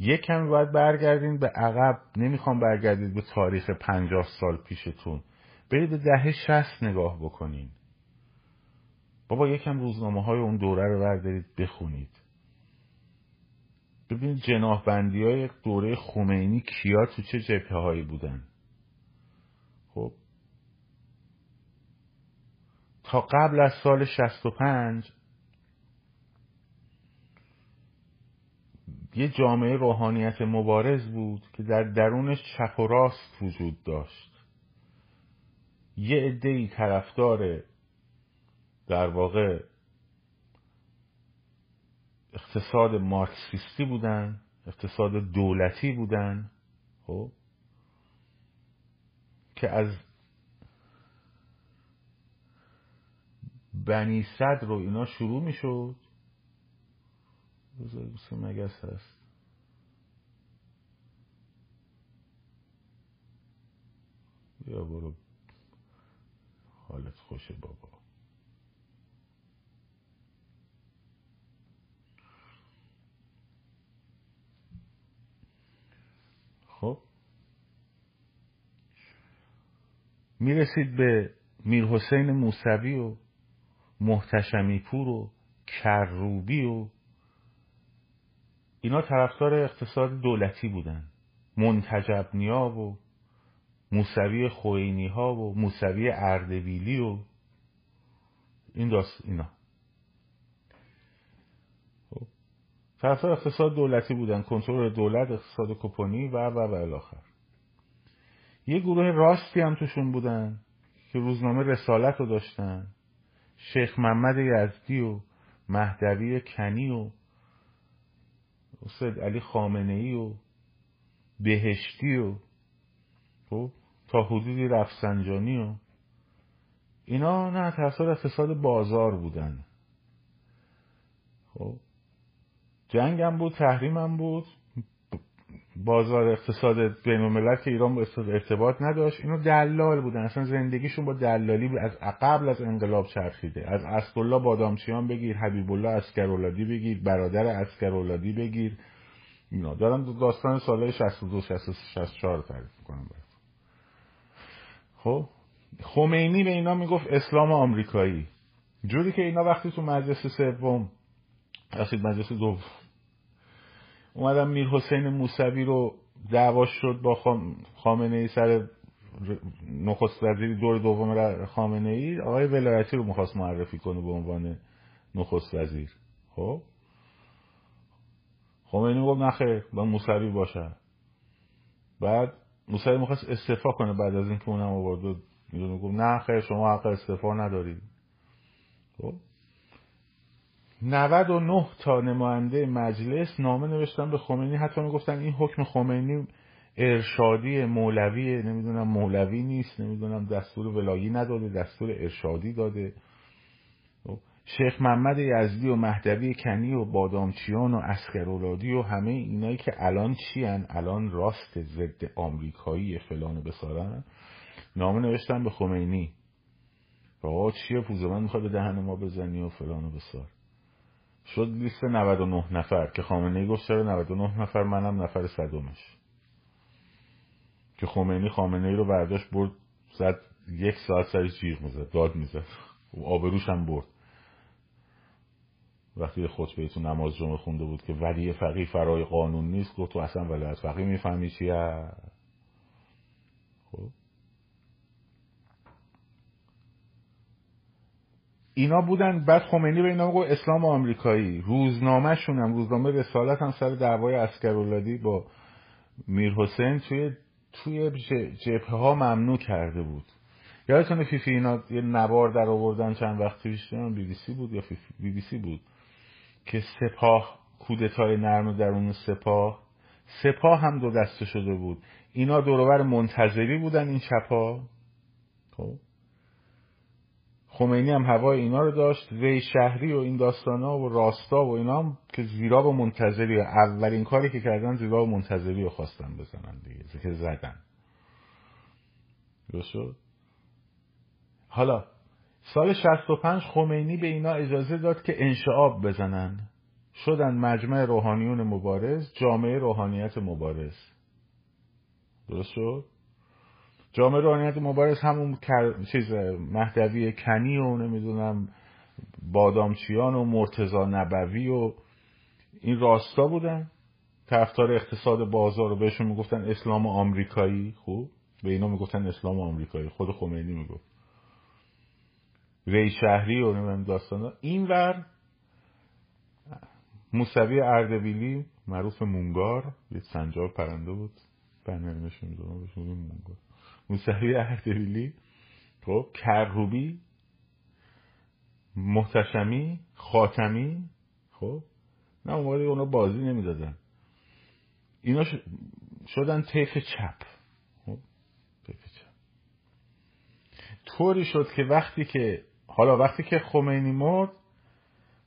یکم باید برگردین به عقب. نمی‌خوام برگردید به تاریخ پنجاه سال پیشتون. برید به دهه شست نگاه بکنین. بابا یکم روزنامه های اون دوره رو بردارید بخونید. ببینید جناح بندی های دوره خمینی کیا تو چه جبهه هایی بودن. خب تا قبل از سال 65 یه جامعه روحانیت مبارز بود که در درونش چپ و راست وجود داشت. یه عده طرفدار در واقع اقتصاد مارکسیستی بودن اقتصاد دولتی بودن خب که از بنی صدر رو اینا شروع می بذار مگس هست. بیا برو. حالت خوشه بابا. خب. می‌رسید به میر حسین موسوی و محتشمی پور و کروبی و اینا طرفدار اقتصاد دولتی بودن. منتجب نیا و موسوی خوینی ها و موسوی اردبیلی و این داست اینا. طرفدار اقتصاد دولتی بودن کنترل دولت اقتصاد کپونی و و و الاخر. یه گروه راستی هم توشون بودن که روزنامه رسالت رو داشتن. شیخ محمد یزدی و مهدوی کنی و استاد علی خامنه ای و بهشتی و خب تا حدودی رفسنجانی و اینا نه تاثیر اقتصاد بازار بودن. خب جنگ هم بود تحریم هم بود. بازار اقتصاد بین الملل که ایران با ارتباط نداشت اینو دلال بودن. اصلا زندگیشون با دلالی از قبل از انقلاب چرخیده. از اسدالله بادامچیان بگیر حبیب الله عسگراولادی بگیر برادر عسگراولادی بگیر. اینا. دارم داستان سالهای 62 64 تعریف می‌کنم خب؟ خمینی به اینا می‌گفت اسلام آمریکایی. جوری که اینا وقتی تو مجلس سوم اصید مجلس دوم اومدم میر حسین موسوی رو دعواش شد با خامنه ای سر نخست وزیری دور دوم خامنه ای آقای ولایتی رو می‌خواست معرفی کنه به عنوان نخست وزیر. خب؟ خمینی گفت نخیر با موسوی باشه بعد موسوی می‌خواست استعفا کنه بعد از اینکه اونم آورد و گفت نه خیر شما حق استعفا ندارید. خب؟ 99 تا نماینده مجلس نامه نوشتن به خمینی. حتی می‌گفتن این حکم خمینی ارشادی مولوی نمی‌دونم مولوی نیست نمی‌دونم دستور ولایی نداده دستور ارشادی داده. خب، شیخ محمد یزدی و مهدوی کنی و بادامچیان و اسکرولادی و همه اینایی که الان چی هن؟ الان راست ضد آمریکایی فلان و بسارن. نامه نوشتن به خمینی. آقا چیه پوزه؟ من می‌خواد به دهن ما بزنی و فلان و بسار. شد لیست 99 نفر که خامنه ای گفت چرا 99 نفر منم نفر صدومش. که خمینی خامنه ای رو برداشت برد زد یک ساعت سرش جیغ می‌زد داد می‌زد. آبروش هم برد. وقتی خطبه تو نماز جمعه خونده بود که ولی فقیه فرای قانون نیست گفت تو اصلا ولایت فقیه می‌فهمی چیه؟ اینا بودن بعد خمینی به اینا گفت اسلام آمریکایی. روزنامه شونم روزنامه رسالت هم سر دعوای عسگراولادی با میر حسین توی توی جبهه ها ممنوع کرده بود. یادتونه فیفی اینا یه نوار در آوردن چند وقت پیش؟ بی بی سی بود یا بی بی سی بود که سپاه کودتای نرم درون سپاه سپاه هم دو دسته شده بود. اینا دور و ور منتظری بودن این چپا خب؟ خمینی هم هوای اینا رو داشت. ری شهری و این داستانا و راستا و اینا هم که زیراب و منتظری. اولین کاری که کردن زیراب و منتظری رو خواستن بزنن دیگه. که زدن. شد؟ حالا سال 65 خمینی به اینا اجازه داد که انشعاب بزنن. شدن مجمع روحانیون مبارز جامعه روحانیت مبارز. درست شد؟ جامعه روحانیت مبارز همون چیز مهدوی کنی و نمی‌دونم بادامچیان و مرتزا نبوی و این راستا بودن. طرفدار اقتصاد بازار رو بهشون می‌گفتن اسلام آمریکایی. خوب؟ به اینا می‌گفتن اسلام آمریکایی. خود خمینی می‌گفت. ری شهری و نمی‌دونم داستانا. این ور موسوی اردبیلی معروف مونگار یه سنجاب پرنده بود. بنرمش می‌دونم بهش مونگار. موسوی اردبیلی خب کروبی محتشمی خاتمی. خب نه اون اونا بازی نمی‌دادن. اینا شدن طیف چپ. خب طیف چپ. طوری شد که وقتی که حالا وقتی که خمینی مرد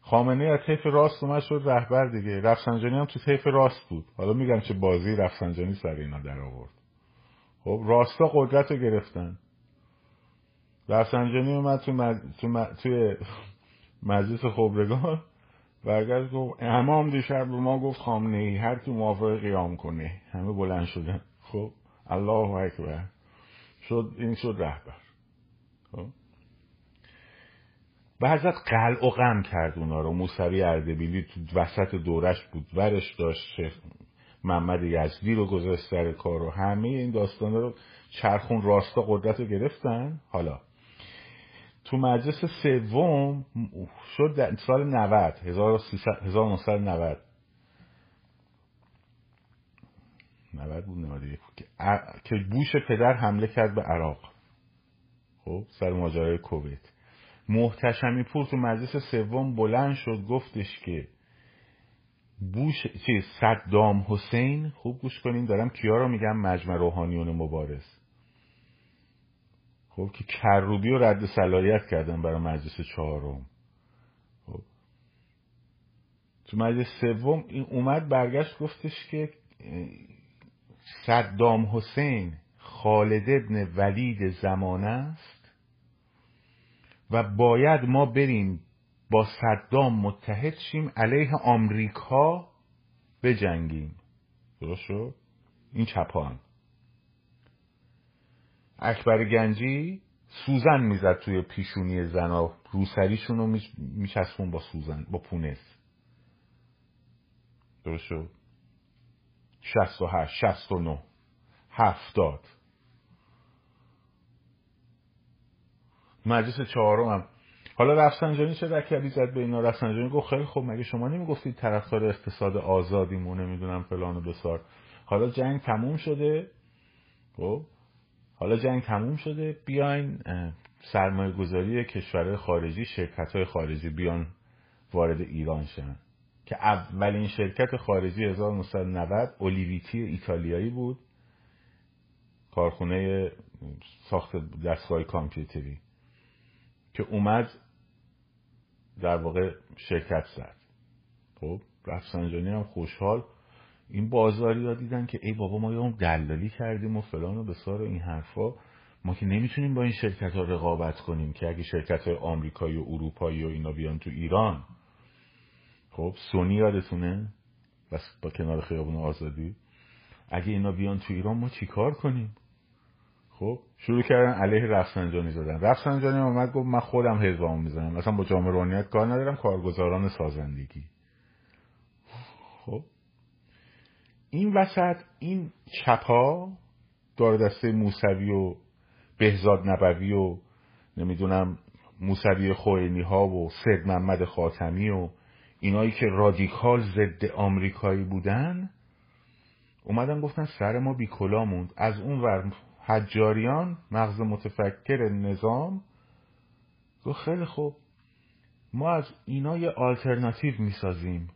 خامنه از طیف راست اومد شد رهبر دیگه. رفسنجانی هم تو طیف راست بود. حالا میگم چه بازی رفسنجانی سر اینا در آورد. خب راستا قدرت رو گرفتن. رفسنجانی اومد تو, مج... تو توی مجلس خبرگان برگشت گفت امام دیشب به ما گفت خامنه ای هر کی موافق قیام کنه. همه بلند شدن. خب الله اکبر. شد این شد رهبر. خب. بعضت قلع و غم کرد اونا رو. موسوی اردبیلی تو وسط دورش بود. ورش داشت شیخ محمد یزدی رو گذاشت سر کار و همه این داستان رو چرخون راستا قدرت رو گرفتن. حالا تو مجلس سوم شد در سال 90 1990 90 بود نماده که بوش پدر حمله کرد به عراق. خب سر ماجرای کویت. محتشمی پور تو مجلس سوم بلند شد گفتش که بوش چیز صدام حسین؟ خوب گوش کنین دارم کیا رو میگم؟ مجمع روحانیون مبارز. خب که کروبی رو رد صلاحیت کردن برای مجلس چهارم. خب. تو مجلس سوم این اومد برگشت گفتش که صدام حسین خالد ابن ولید زمانه است و باید ما بریم با صدام متحد شیم علیه آمریکا بجنگیم. درست شد؟ این چپان اکبر گنجی سوزن می‌زد توی پیشونی زنا روسریشون رو میچسبون با سوزن با پونس. درست شد؟ شست و هشت شست و نه. هفتاد. مجلس چهارم هم حالا رفسنجانی چه رکبی زد به اینا؟ رفسنجانی گفت خیلی خب مگه شما نمی‌گفتید طرفدار اقتصاد آزادیمون نمی‌دونم فلان و بسار. حالا جنگ تموم شده. خب حالا جنگ تموم شده. بیاین سرمایه گذاری کشورهای خارجی شرکت های خارجی بیان وارد ایران شن. که اولین شرکت خارجی 1990 اولیویتی ایتالیایی بود. کارخونه ساخت دستگاه کامپیوتری. که اومد در واقع شرکت زد خب رفسنجانی هم خوشحال. این بازاری ها دیدن که ای بابا ما یه دلالی کردیم و فلان و بسار این حرفا. ما که نمی‌تونیم با این شرکت ها رقابت کنیم که اگه شرکت های آمریکایی و اروپایی و اینا بیان تو ایران. خب سونی یادتونه؟ بس با کنار خیابون آزادی. اگه اینا بیان تو ایران ما چیکار کنیم؟ خب شروع کردن علیه رفسنجانی زدن. رفسنجانی اومد گفت من خودم حزبامو می‌زنم. مثلا با جامعه روحانیت کار ندارم کارگزاران سازندگی. خب. این وسط این چپا دار دسته موسوی و بهزاد نبوی و نمی‌دونم موسوی خوینی ها و سید محمد خاتمی و اینایی که رادیکال ضد آمریکایی بودن اومدن گفتن سر ما بی کلا موند. از اون ور حجاریان مغز متفکر نظام گفت خیلی خوب. ما از اینا یه آلترناتیو می‌سازیم.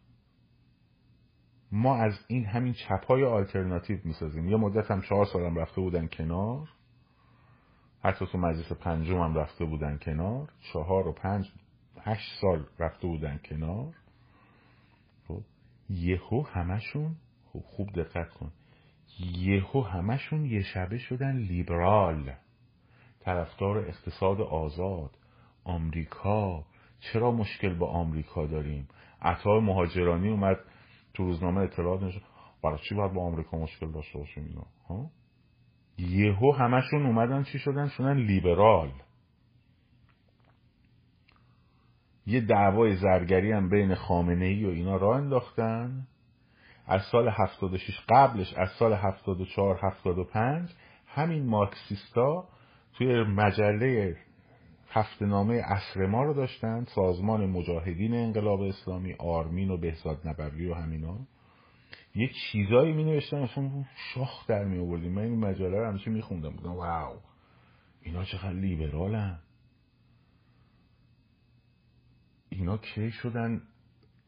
ما از این همین چپ های آلترناتیو می‌سازیم. یه مدت هم چهار سالم رفته بودن کنار. حتی تو مجلس پنجم هم رفته بودن کنار. چهار و پنج هشت سال رفته بودن کنار. خب یهو همشون خوب خوب دقت کن. یهو همشون یه شبه شدن لیبرال. طرفدار اقتصاد آزاد آمریکا. چرا مشکل با آمریکا داریم؟ عطا مهاجرانی اومد تو روزنامه اطلاعات نشد برای چی باید با آمریکا مشکل داشته باشیم اینا؟ ها؟ یهو همشون اومدن چی شدن؟ شدن لیبرال. یه دعوای زرگری هم بین خامنه ای و اینا راه انداختن. از سال 76 قبلش از سال 74 75 همین مارکسیستا توی مجله هفته نامه اصر ما رو داشتن سازمان مجاهدین انقلاب اسلامی آرمین و بهزاد نبوی و همینا. یه چیزایی می نوشتن اصلا شاخ در می آوردیم من این مجله رو همیشه می خوندم بودم واو اینا چقدر لیبرالن. اینا کی شدن؟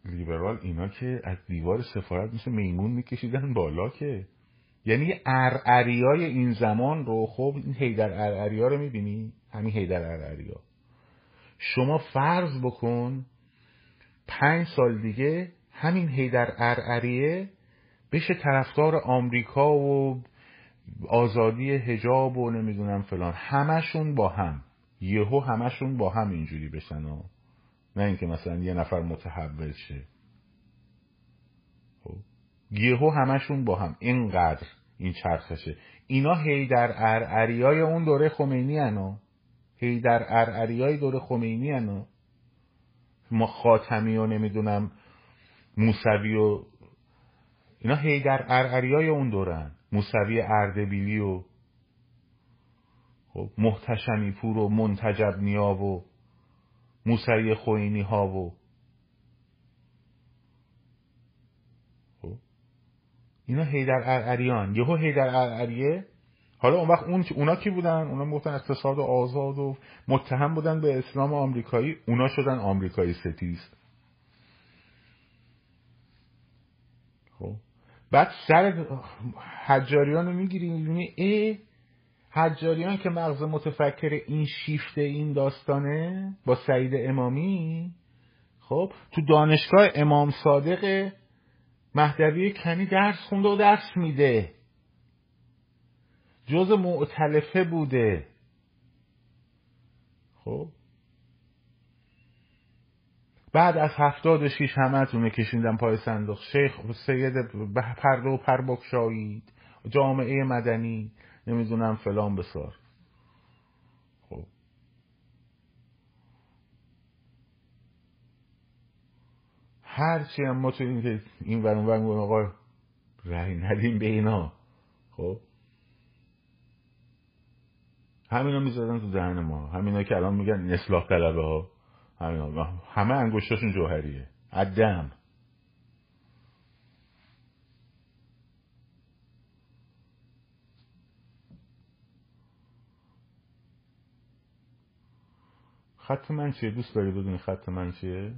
لیبرال اینا که از دیوار سفارت مثل میمون میکشیدن بالا که. یعنی ارعریای این زمان رو خب این هیدر ارعریا رو می‌بینی؟ همین هیدر ارعریا. شما فرض بکن پنج سال دیگه همین هیدر ارعریه بشه طرفدار آمریکا و آزادی هجاب و نمی‌دونم فلان. همشون با هم. یهو همشون با هم اینجوری بشن و نه اینکه مثلا یه نفر متحول شه. خب؟ یهو همشون با هم. اینقدر این چرخشه. اینا هیدر ارعریای اون دوره خمینی هنو هیدر ارعریای دوره خمینی هنو ما خاتمی و نمی‌دونم موسوی و اینا هیدر ارعریای اون دورن موسوی اردبیلی و خب محتشمی پور و منتجب نیا و موسوی خوینی ها و خب. اینا هیدر ارعریان. یهو هیدر ارعریه. حالا اون وقت اون اونا کی بودن؟ اونا می‌گفتن اقتصاد آزاد و متهم بودن به اسلام آمریکایی. اونا شدن آمریکایی ستیز خب. بعد سر حجاریان رو می‌گیری می‌بینی ای حجاریان که مغز متفکر این شیفته این داستانه با سعید امامی خب تو دانشگاه امام صادق مهدوی کنی درس خونده و درس میده. جز معتلفه بوده. خب. بعد از هفتاد و شیش همه کشیندن پای صندوق. شیخ سید پرده و پر بکشایید جامعه مدنی. نمی‌دونم فلان بسار. خب. هرچی هم ما تو این که این ورون ورون آقا رای ندیم به اینا. خب. همینا می‌زدن تو دهن ما. همینا که الان میگن اصلاح طلبه ها همینا. همه انگشتاشون جوهریه. عدم. خط من چیه؟ دوست داری بدونی خط من چیه؟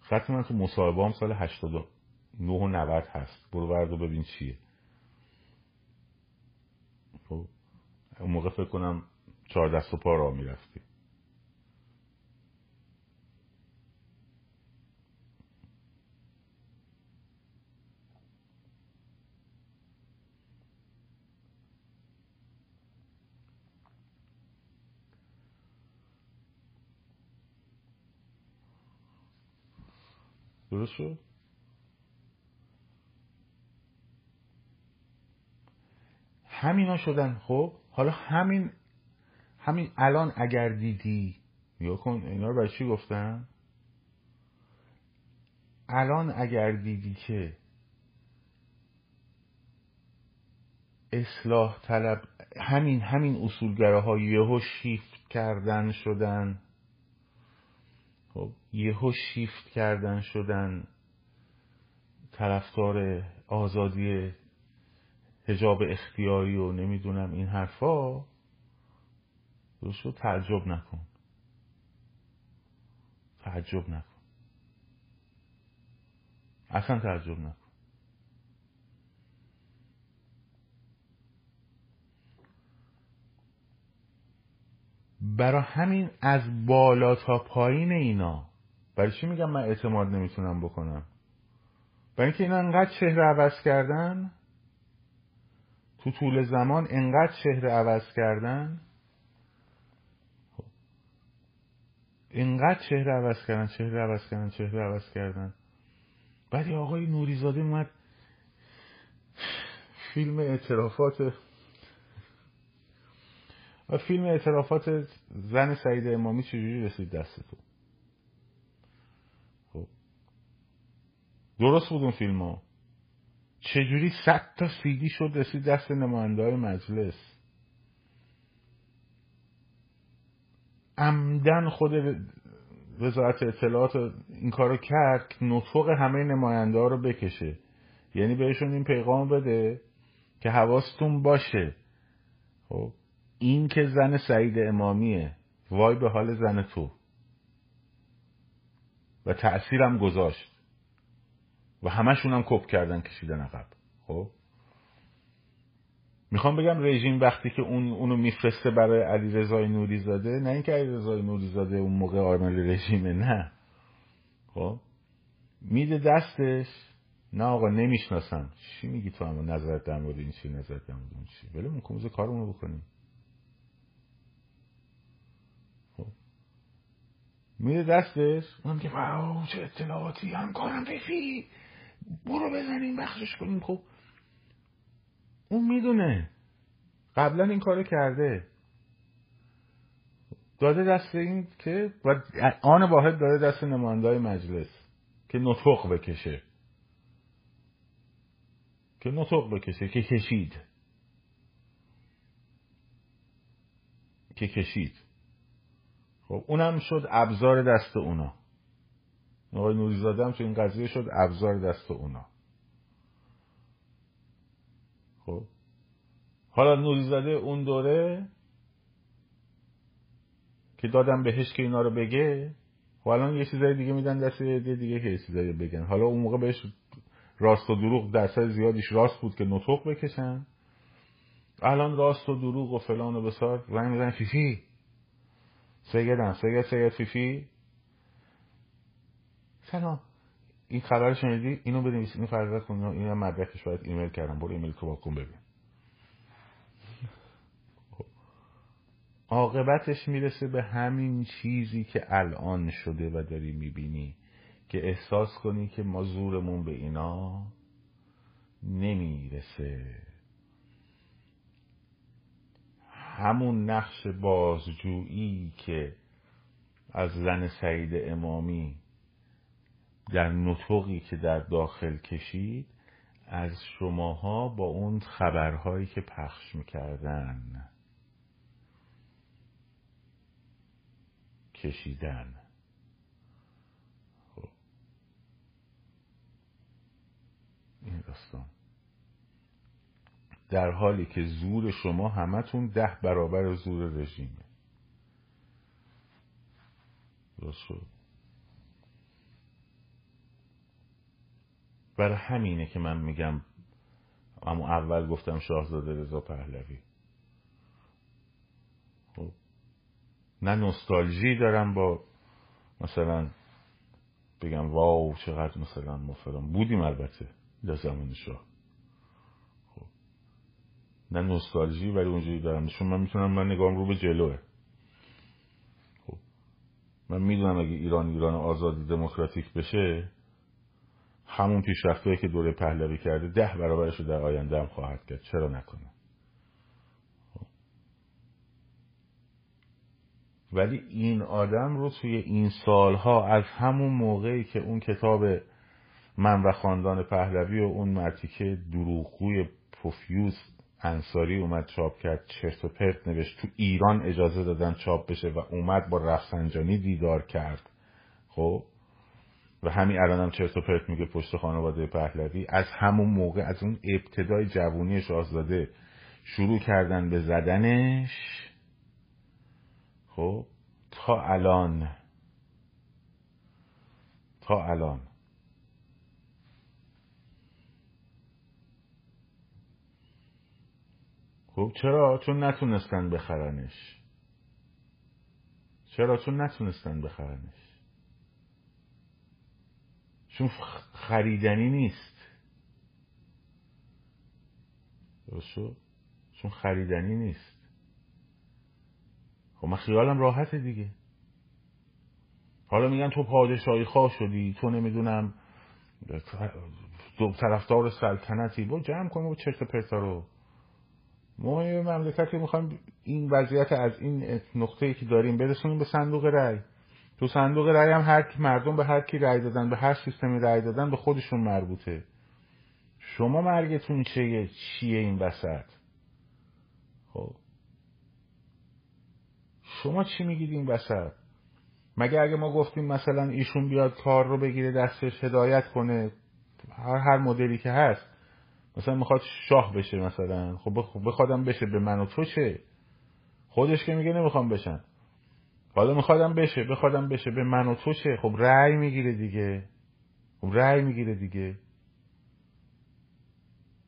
خط من تو مصاحبه هم سال 89 و 90 هست. برو برد و ببین چیه. خب اون موقع فکر کنم چهار دست و پا را می‌رفتی. درست شد؟ همینا شدن. خب حالا همین همین الان اگر دیدی یا کن اینا رو چی گفتم الان اگر دیدی که اصلاح طلب همین همین اصولگراها یهو شیفت کردن شدن خب یهو شیفت کردن شدن طرفدار آزادی هجاب اختیاری و نمی‌دونم این حرفا درست تعجب نکن. تعجب نکن. اصلا تعجب نکن. برا همین از بالا تا پایین اینا. برای چی میگم من اعتماد نمی‌تونم بکنم؟ برای اینکه اینا انقدر چهره عوض کردن؟ تو طول زمان انقدر چهره عوض کردن؟ اینقدر چهره عوض کردن چهره عوض کردن چهره عوض کردن. بعد آقای نوریزاده اومد. فیلم اعترافات فیلم اعترافات زن سعید امامی چجوری رسید دست تو خب. درست بود اون فیلم ها چجوری صد تا سیدی شد رسید دست نماینده های مجلس؟ عمدن خود وزارت اطلاعات این کارو کرد که نطفق همه نماینده ها رو بکشه. یعنی بهشون این پیغام بده که حواستون باشه. خب. این که زن سعید امامیه. وای به حال زن تو. و تأثیرم گذاشت. و همشون هم کپ کردن کشیدن عقب. خب؟ می‌خوام بگم رژیم وقتی که اون اونو میفرسته برای علی رضای نوری زاده نه اینکه علی رضای نوری زاده اون موقع عامل رژیمه نه. خب؟ میده دستش. نه آقا نمی‌شناسم. چی میگی تو اما؟ نظرت در مورد این چی؟ نظرت در مورد اون چی؟ کموز کارمونو بکنیم. میده دستش. اونم که واو چه اطلاعاتی همکارم فیفی برو بزنیم بخشش کنیم. خب اون می‌دونه. قبلا این کارو کرده. داده دست این که آن واحد داده دست نماینده مجلس که نطق بکشه. که نطق بکشه که کشید. که کشید. خب اونم شد ابزار دست اونا. آقای نوریزاده هم تو این قضیه شد ابزار دست اونا. خب حالا نوریزاده اون دوره که دادم بهش که اینا رو بگه خب الان یه چیزای دیگه میدن دست یه دیگه که چیزایی بگن. حالا اون موقع بهش راست و دروغ درصد زیادیش راست بود که نطق بکشن. الان راست و دروغ و فلان و بسار رنگ میزن فیفی سیدم سید سید فیفی سلام. این خبر شنیدی؟ اینو بنویس. اینو فرق کن اینو مدرکش باید ایمیل کردم. برو ایمیل تو واکن ببین. عاقبتش می‌رسه به همین چیزی که الان شده و داری می‌بینی که احساس کنی که ما زورمون به اینا نمی‌رسه. همون نقش بازجویی که از زن سعید امامی در نطقی که در داخل کشید از شماها با اون خبرهایی که پخش می‌کردن کشیدن خب. این داستان در حالی که زور شما همتون ده برابر زور رژیمه. برای همینه که من میگم اما اول گفتم شاهزاده رضا پهلوی. خب نه نوستالژی دارم با مثلا بگم واو چقدر مثلا ما بودیم البته در زمان شاه. نه نوستالژی ولی اونجوری دارم چون من می‌تونم من نگام رو به جلوه. خب. من می‌دونم اگه ایران ایران آزادی دموکراتیک بشه همون پیشرفتهایی که دوره پهلوی کرده ده برابرش رو در آینده هم خواهد کرد. چرا نکنه ولی این آدم رو توی این سالها از همون موقعی که اون کتاب من و خاندان پهلوی و اون مرتیکه دروغگوی پوفیوز انصاری اومد چاپ کرد چرت و پرت نوشت تو ایران اجازه دادن چاپ بشه و اومد با رفسنجانی دیدار کرد. خب؟ و همین الان هم چرت و پرت میگه پشت خانواده پهلوی. از همون موقع از اون ابتدای جوونی شاهزاده شروع کردن به زدنش. خب؟ تا الان. تا الان. خب چرا؟ چون نتونستن بخرنش. چرا؟ چون نتونستن بخرنش. چون خریدنی نیست. درست چون خریدنی نیست. خب من خیالم راحته دیگه. حالا میگن تو پادشاهی خواه شدی تو نمی‌دونم طرفدار سلطنتی. با جمع کن و چرت پرتا رو. ما یه مملکتی می‌خوایم این وضعیت از این نقطه ای که داریم برسونیم به صندوق رأی. تو صندوق رأی هم هر مردم به هر کی رأی دادن به هر سیستمی رأی دادن به خودشون مربوطه. شما مرگتون چیه؟ چیه این وسط؟ خب. شما چی میگید این وسط؟ مگه اگه ما گفتیم مثلا ایشون بیاد کار رو بگیره دستش هدایت کنه هر هر مدلی که هست مثلا می‌خواد شاه بشه مثلا. خب بخوادم بشه به من و تو چه؟ خودش که میگه نمی‌خوام بشن. حالا میخوادم بشه بخوادم بشه به من و تو چه؟ خب رأی می‌گیره دیگه. خب رأی می‌گیره دیگه.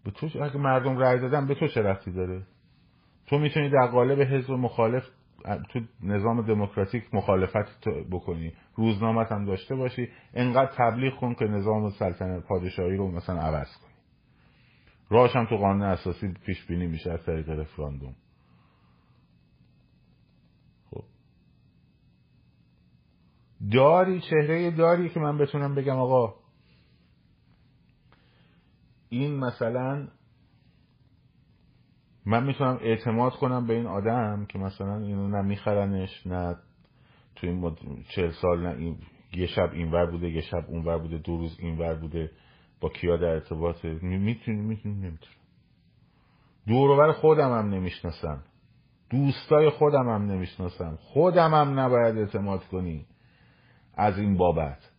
به تو اگه مردم رأی دادن به تو چه رفتی داره؟ تو می‌تونی در قالب حزب مخالف تو نظام دموکراتیک مخالفت بکنی. روزنامت هم داشته باشی. انقدر تبلیغ کن که نظام سلطنت پادشاهی رو مثلا عوض کنی راهش هم تو قانون اساسی پیش بینی میشه از طریق رفراندوم. خب. داری چهره داری که من بتونم بگم آقا. این مثلا من می‌تونم اعتماد کنم به این آدم که مثلا اینو نه میخرنش نه تو این. چهل سال نه این... یه شب اینور بوده یه شب اونور بوده دو روز اینور بوده. با کیا در ارتباطه؟ می‌تونی می‌تونی نمی‌تونم. دوروبر خودم هم نمی‌شناسم. دوستای خودم هم نمی‌شناسم. خودم هم نباید اعتماد کنی از این بابت.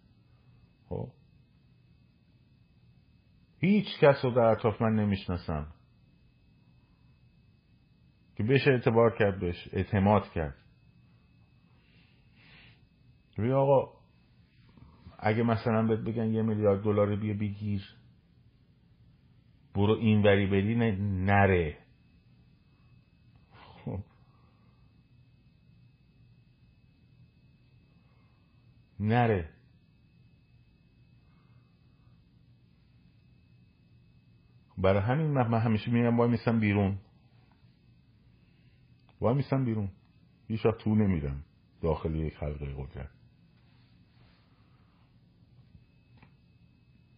خب؟ هیچ کس رو در اطراف من نمی‌شناسم. که بشه اعتبار کرد بهش اعتماد کرد. ببین آقا اگه مثلا بهت بگن یه میلیارد دلار بیا بگیر برو این وری بری نره. خب. نره. برای همین من همیشه میگم وای میسم بیرون. وای میسم بیرون. هیچ تو نمیرم داخل یک حلقه قدرت.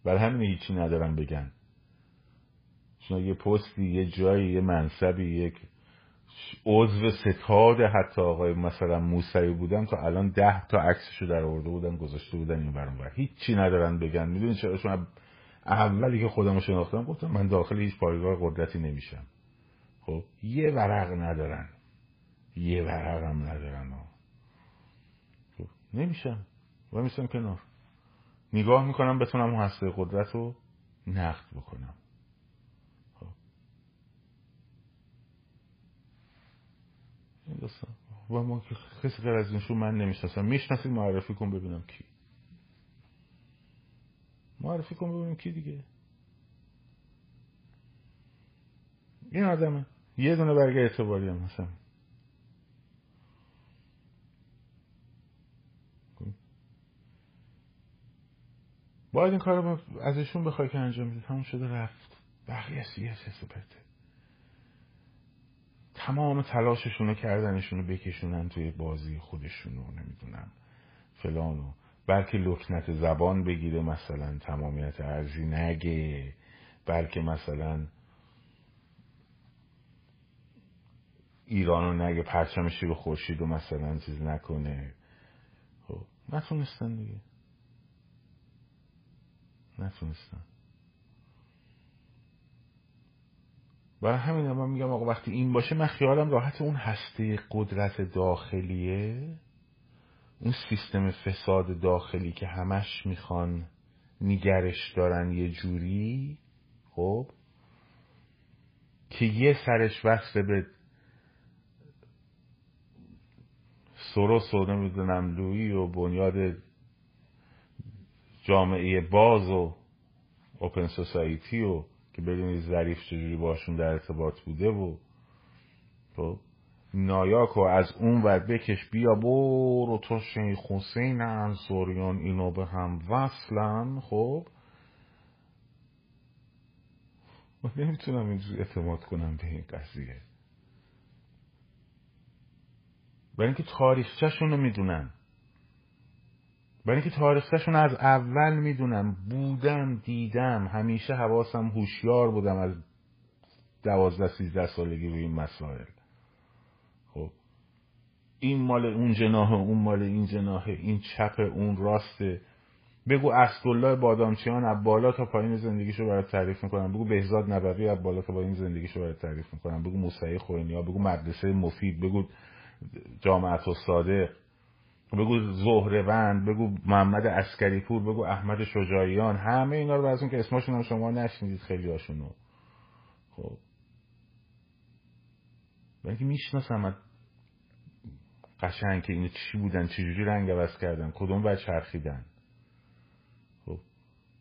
برای همین هیچی ندارم بگن. چون یه پستی یه جایی یه منصبی یک عضو ستاد حتی آقای مثلا موسوی بودن تا الان ده تا عکسشو در آورده بودن گذاشته بودن این برون بر هیچی ندارن بگن. می‌دونی چرا؟ چون اولی که خودمو شناختم گفتم من داخل هیچ پایگاه قدرتی نمیشم. خب یه ورق ندارن. یه ورق هم ندارن. خب نمیشم. و میشم کنار. نگاه می‌کنم بتونم اون هسته قدرت رو نقد بکنم. خب. و ما کسی غیر از اینشون من نمی‌شناسم. می‌شناسید معرفی کن ببینم کی. معرفی کن ببینیم کی دیگه. این آدمه. یه دونه برگه اعتباری هم مثلا باید این کار رو ازشون بخوای که انجام میده تموم شده رفت. بقیه سیاسی سپرته تمام تلاششون رو کردنشون رو بکشونن توی بازی خودشون رو نمی‌دونم فلان بلکه لکنت زبان بگیره مثلا تمامیت ارزی نگه. بلکه مثلا ایرانو نگه پرچم شیر خورشید رو مثلا چیز نکنه. خب نتونستن دیگه. نتونستن برای همین من میگم آقا وقتی این باشه من خیالم راحت اون هسته قدرت داخلیه اون سیستم فساد داخلی که همش می‌خوان نگرش دارن یه جوری خب که یه سرش وصله به سروس و نمی‌دونم لویی و بنیاد جامعه باز و اوپن سوسایتی و که بدونی ظریف چجوری باشون در ارتباط بوده و خب نایاک و از اون ور بکش بیا برو تو شیخ حسین انصاریان اینو به هم وصلن خب؟ من نمی‌تونم اینجوری اعتماد کنم به این قضیه. برای اینکه تاریخچهشون رو می‌دونن. برای اینکه تاریخچهشون از اول می‌دونم بودم دیدم همیشه حواسم هوشیار بودم از دوازده سیزده سالگی روی این مسائل. خب این مال اون جناح اون مال این جناح این چپ اون راسته بگو اسدالله بادامچیان از بالا تا پایین زندگیشو برات تعریف می‌کنم. بگو بهزاد نبوی از بالا تا پایین زندگیشو برات تعریف می‌کنم. بگو موسعی خوینیا بگو مدرسه مفید بگو جامعت و صادق بگو زهرهوند بگو محمد اسکری پور بگو احمد شجاعیان همه اینا رو اون که اسمشون هم شما نشنیدید خیلی هاشونو. خب. اینکه می‌شناسم قشنگ که اینو چی بودن چجوری رنگ عوض کردن کدوم بر چرخیدن؟ خب.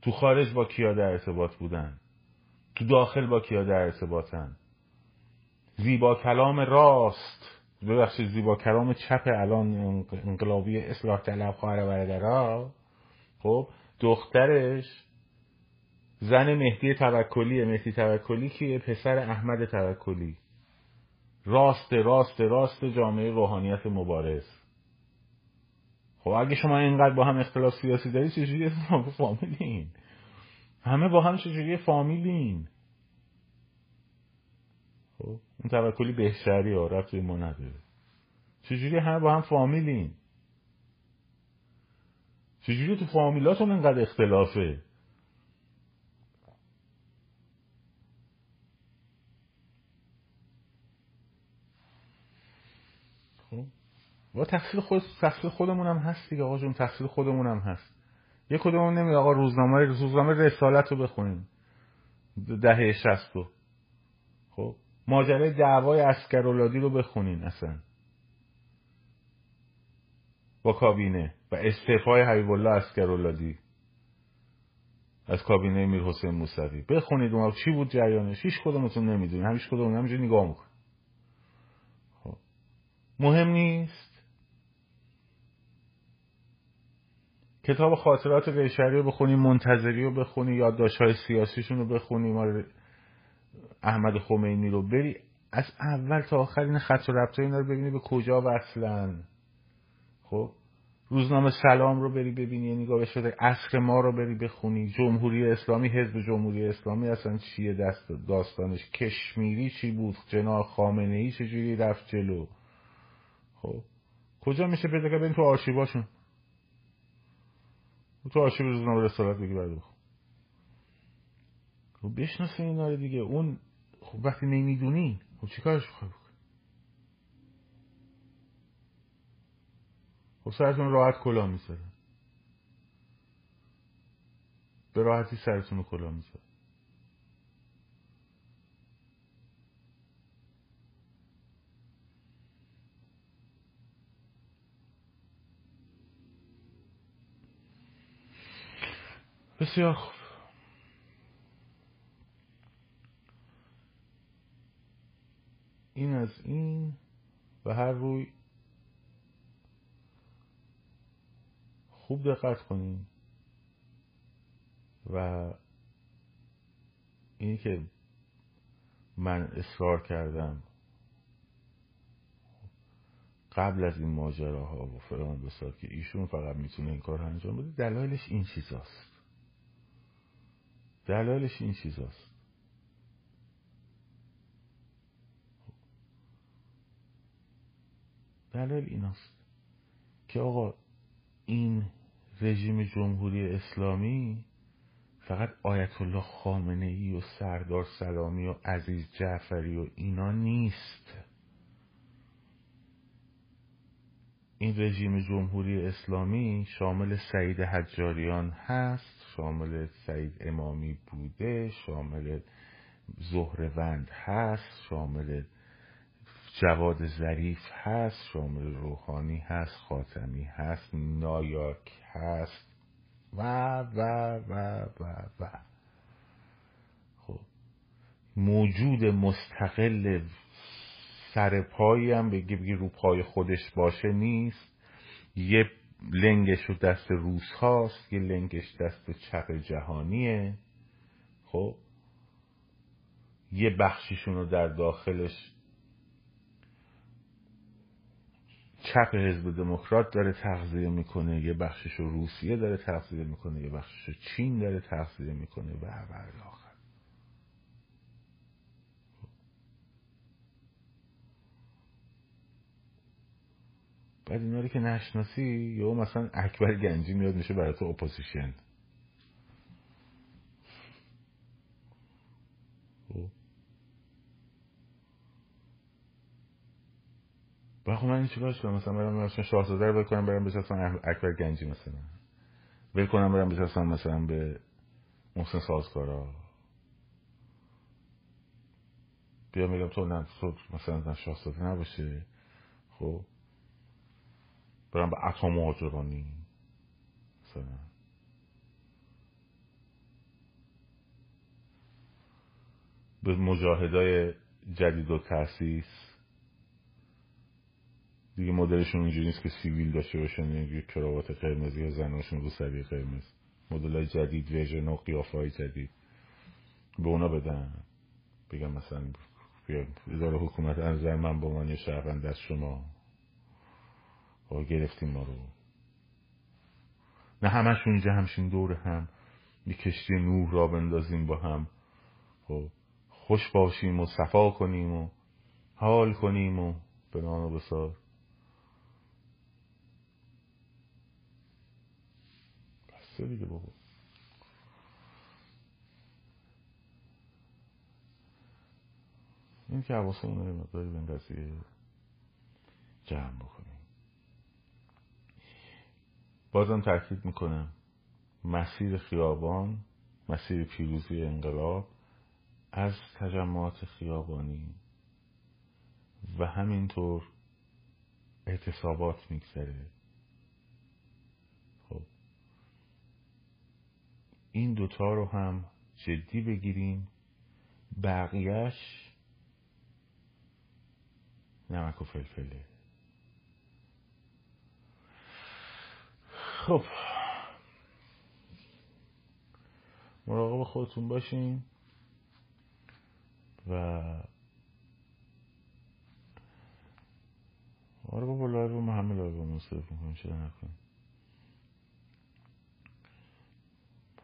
تو خارج با کیا در ارتباط بودن؟ تو داخل با کیا در ارتباطن؟ زیبا کلام راست. ببخشید زیبا کلام چپ الان انقلابی اصلاح طلب خواهر برادرها. خب دخترش زن مهدی توکلی مهدی توکلی که پسر احمد توکلی. راست راست راست جامعه روحانیت مبارز. خب اگه شما اینقدر با هم اختلاف سیاسی داری چجوری فامیلین؟ همه با هم چجوری فامیلین؟ خب اون توکلی بهشری ها رفت ما نداره چجوری همه با هم فامیلین چجوری تو فامیلاتون اینقدر اختلافه؟ و تقصیر خود تقصیر خودمون هم هست دیگه آقا جون تقصیر خودمون هم هست. یه کدومون نمی آقا روزنامه روزنامه رسالت رو بخونیم. دهه شستو خب ماجرای دعوای عسگراولادی رو بخونین اصلا. با کابینه و استعفای حبیب الله عسگراولادی. از کابینه میر حسین موسوی. بخونید اون چی بود جریانش؟ هیچ کدومتون نمی‌دونید همیشه کدوم همینجوری نگاه میکن خب. مهم نیست. کتاب خاطرات قیشری رو بخونی منتظری رو بخونی یادداشت های سیاسیشون رو بخونی احمد خمینی رو بری از اول تا آخر این خط و ربط اینا رو ببینی به کجا وصلن خب؟ روزنامه سلام رو بری ببینی یه نگاه شده اصر ما رو بری بخونی. جمهوری اسلامی حزب جمهوری اسلامی اصلا چیه؟ دست داستانش کشمیری چی بود؟ جناب خامنه ای چجوری رفت جلو؟ خب؟ کجا میشه پیدا کرد تو آرشیواشون؟ تو آرشیو روزنامه رسالت بگی بخون. خب بشناسه اینا رو دیگه. اون خب وقتی نمی‌دونی خب چیکارش بخوای بکن خب سرتون راحت کلا می‌ذاره. به راحتی سرتون رو کلا می‌ذاره. بسیار خوب. این از این و هر روی خوب دقت کنین و اینی که من اصرار کردم قبل از این ماجراها و فلان بسار که ایشون فقط می‌تونه این کار انجام بده دلایلش این چیزاست. دلایلش این چیزاست. دلایل ایناست که آقا این رژیم جمهوری اسلامی فقط آیت الله خامنه ای و سردار سلامی و عزیز جعفری و اینا نیست. این رژیم جمهوری اسلامی شامل سعید حجاریان هست شامل سعید امامی بوده شامل زهروند هست شامل جواد ظریف هست شامل روحانی هست خاتمی هست نایاک هست و و و و و. خب. موجود مستقل سر پایی هم بگی بگی رو پای خودش باشه نیست. یه لنگش رو دست روس هاست یه لنگش دست چپ جهانیه. خب. یه بخشیشون رو در داخلش چپ حزب دموکرات داره تغذیه می‌کنه یه بخشش رو روسیه داره تغذیه می‌کنه یه بخشش رو چین داره تغذیه می‌کنه و آخر. بعد اینا که نشناسی یا مثلا اکبر گنجی میاد میشه برای تو اپوزیشن خب خب من چیکارش کنم؟ مثلا برم مثلا شاهزاده رو بکنم برم بچستم اکبر گنجی مثلا. ول کنم برم بچستم مثلا به محسن سازکارا بیا میگم تو نه تو مثلا شاهزاده نباشه. خب؟ برم به اتم آجرانی مثلا. به مجاهدای جدید و تاسیس دیگه مدلشون اینجوری نیست که سیویل داشته باشن یه کراوات قرمزی یا زناشون رو سری قرمز. مدل جدید ویژن و قیافه های جدید. به اونا بدن. بگم مثلا اداره حکومت انظر من با من یه از شما. گرفتیم ما رو. نه همشون اینجا همشین دور هم. یه کشتی نور را بندازیم با هم. خب خوش باشیم و صفا کنیم و حال کنیم و به و بسار. بسته دیگه بابا؟ این که حواسمون رو مقداری به این قضیه جمع بکنیم. بازم تاکید می‌کنم مسیر خیابان مسیر پیروزی انقلاب از تجمعات خیابانی و همینطور اعتصابات میگذره خب این دوتا رو هم جدی بگیریم. بقیهش نمک و فلفله. خب. مراقب خودتون باشین و آره بابا لایو همه لایو مصرف می‌کنیم چرا نکنیم؟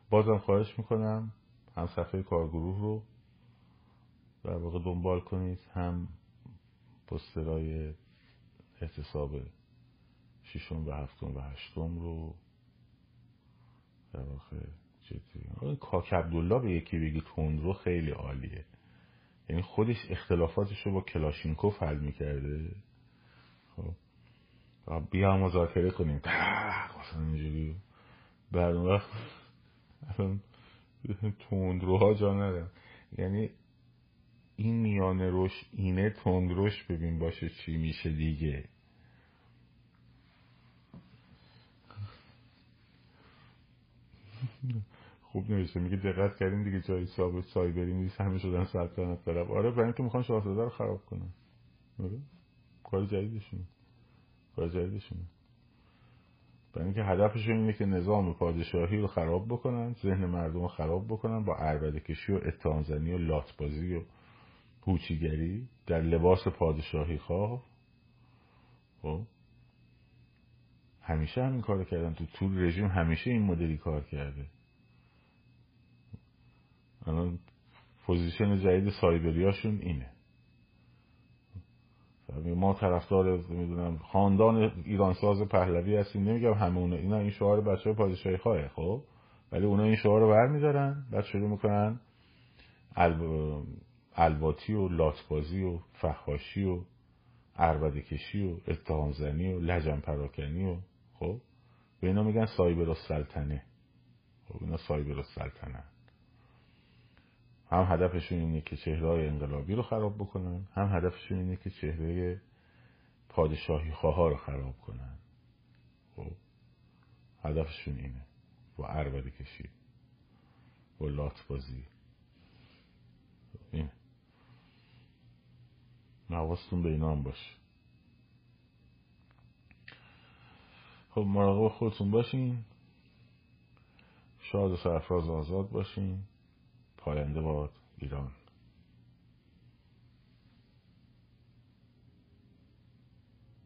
بازم خواهش می‌کنم هم صفحه کارگروه رو در واقع دنبال کنید هم پسترهای احتساب ششم و هفتم و هشتم رو در واقع جدی کاک عبدالله به یکی بگی رو خیلی عالیه. یعنی خودش اختلافاتش رو با کلاشینکوف حل می‌کرده. خب. بیا مذاکره کنیم. اینجوری. بعد اون وقت تندروها جا ندارم یعنی این میانه روش اینه تندروش ببین باشه چی میشه دیگه. خوب نوشته میگه دقت کردیم دیگه جای ساب سایبری نیست همه شدن سلطنت طرف آره برای اینکه می‌خوان شاهزاده رو خراب کنن. آره کار جدیدشونه. کار جدیدشونه. برای اینکه هدفشون اینه که نظام پادشاهی رو خراب بکنن ذهن مردم رو خراب بکنن با عربده کشی و اتهامزنی و لاتبازی و هوچیگری در لباس پادشاهی خواه. خب. همیشه همین کار کردن. تو طول رژیم همیشه این مدلی کار کرده. الان پوزیشن جدید سایبریاشون اینه. ما طرفدار می‌دونم خاندان ایرانساز پهلوی هستیم. نمیگم همونه اینا این شعار بچه پادشاهی خواه خب؟ ولی اونا این شعار رو برمیدارن. بعد شروع می‌کنن الواتی و لاتبازی و فخاشی و عربده کشی و اتهام زنی و لجن پراکنی و خب؟ به اینا میگن سایبر السلطنه خب اینا سایبر السلطنه هم هدفشون اینه که چهره انقلابی رو خراب بکنن هم هدفشون اینه که چهره پادشاهی خواه رو خراب کنن. خب هدفشون اینه. با عربده کشی با لات بازی این. نواستون به اینا هم باشه. خب مراقب خودتون باشین. شاد و سرفراز آزاد باشین. پاینده باد ایران.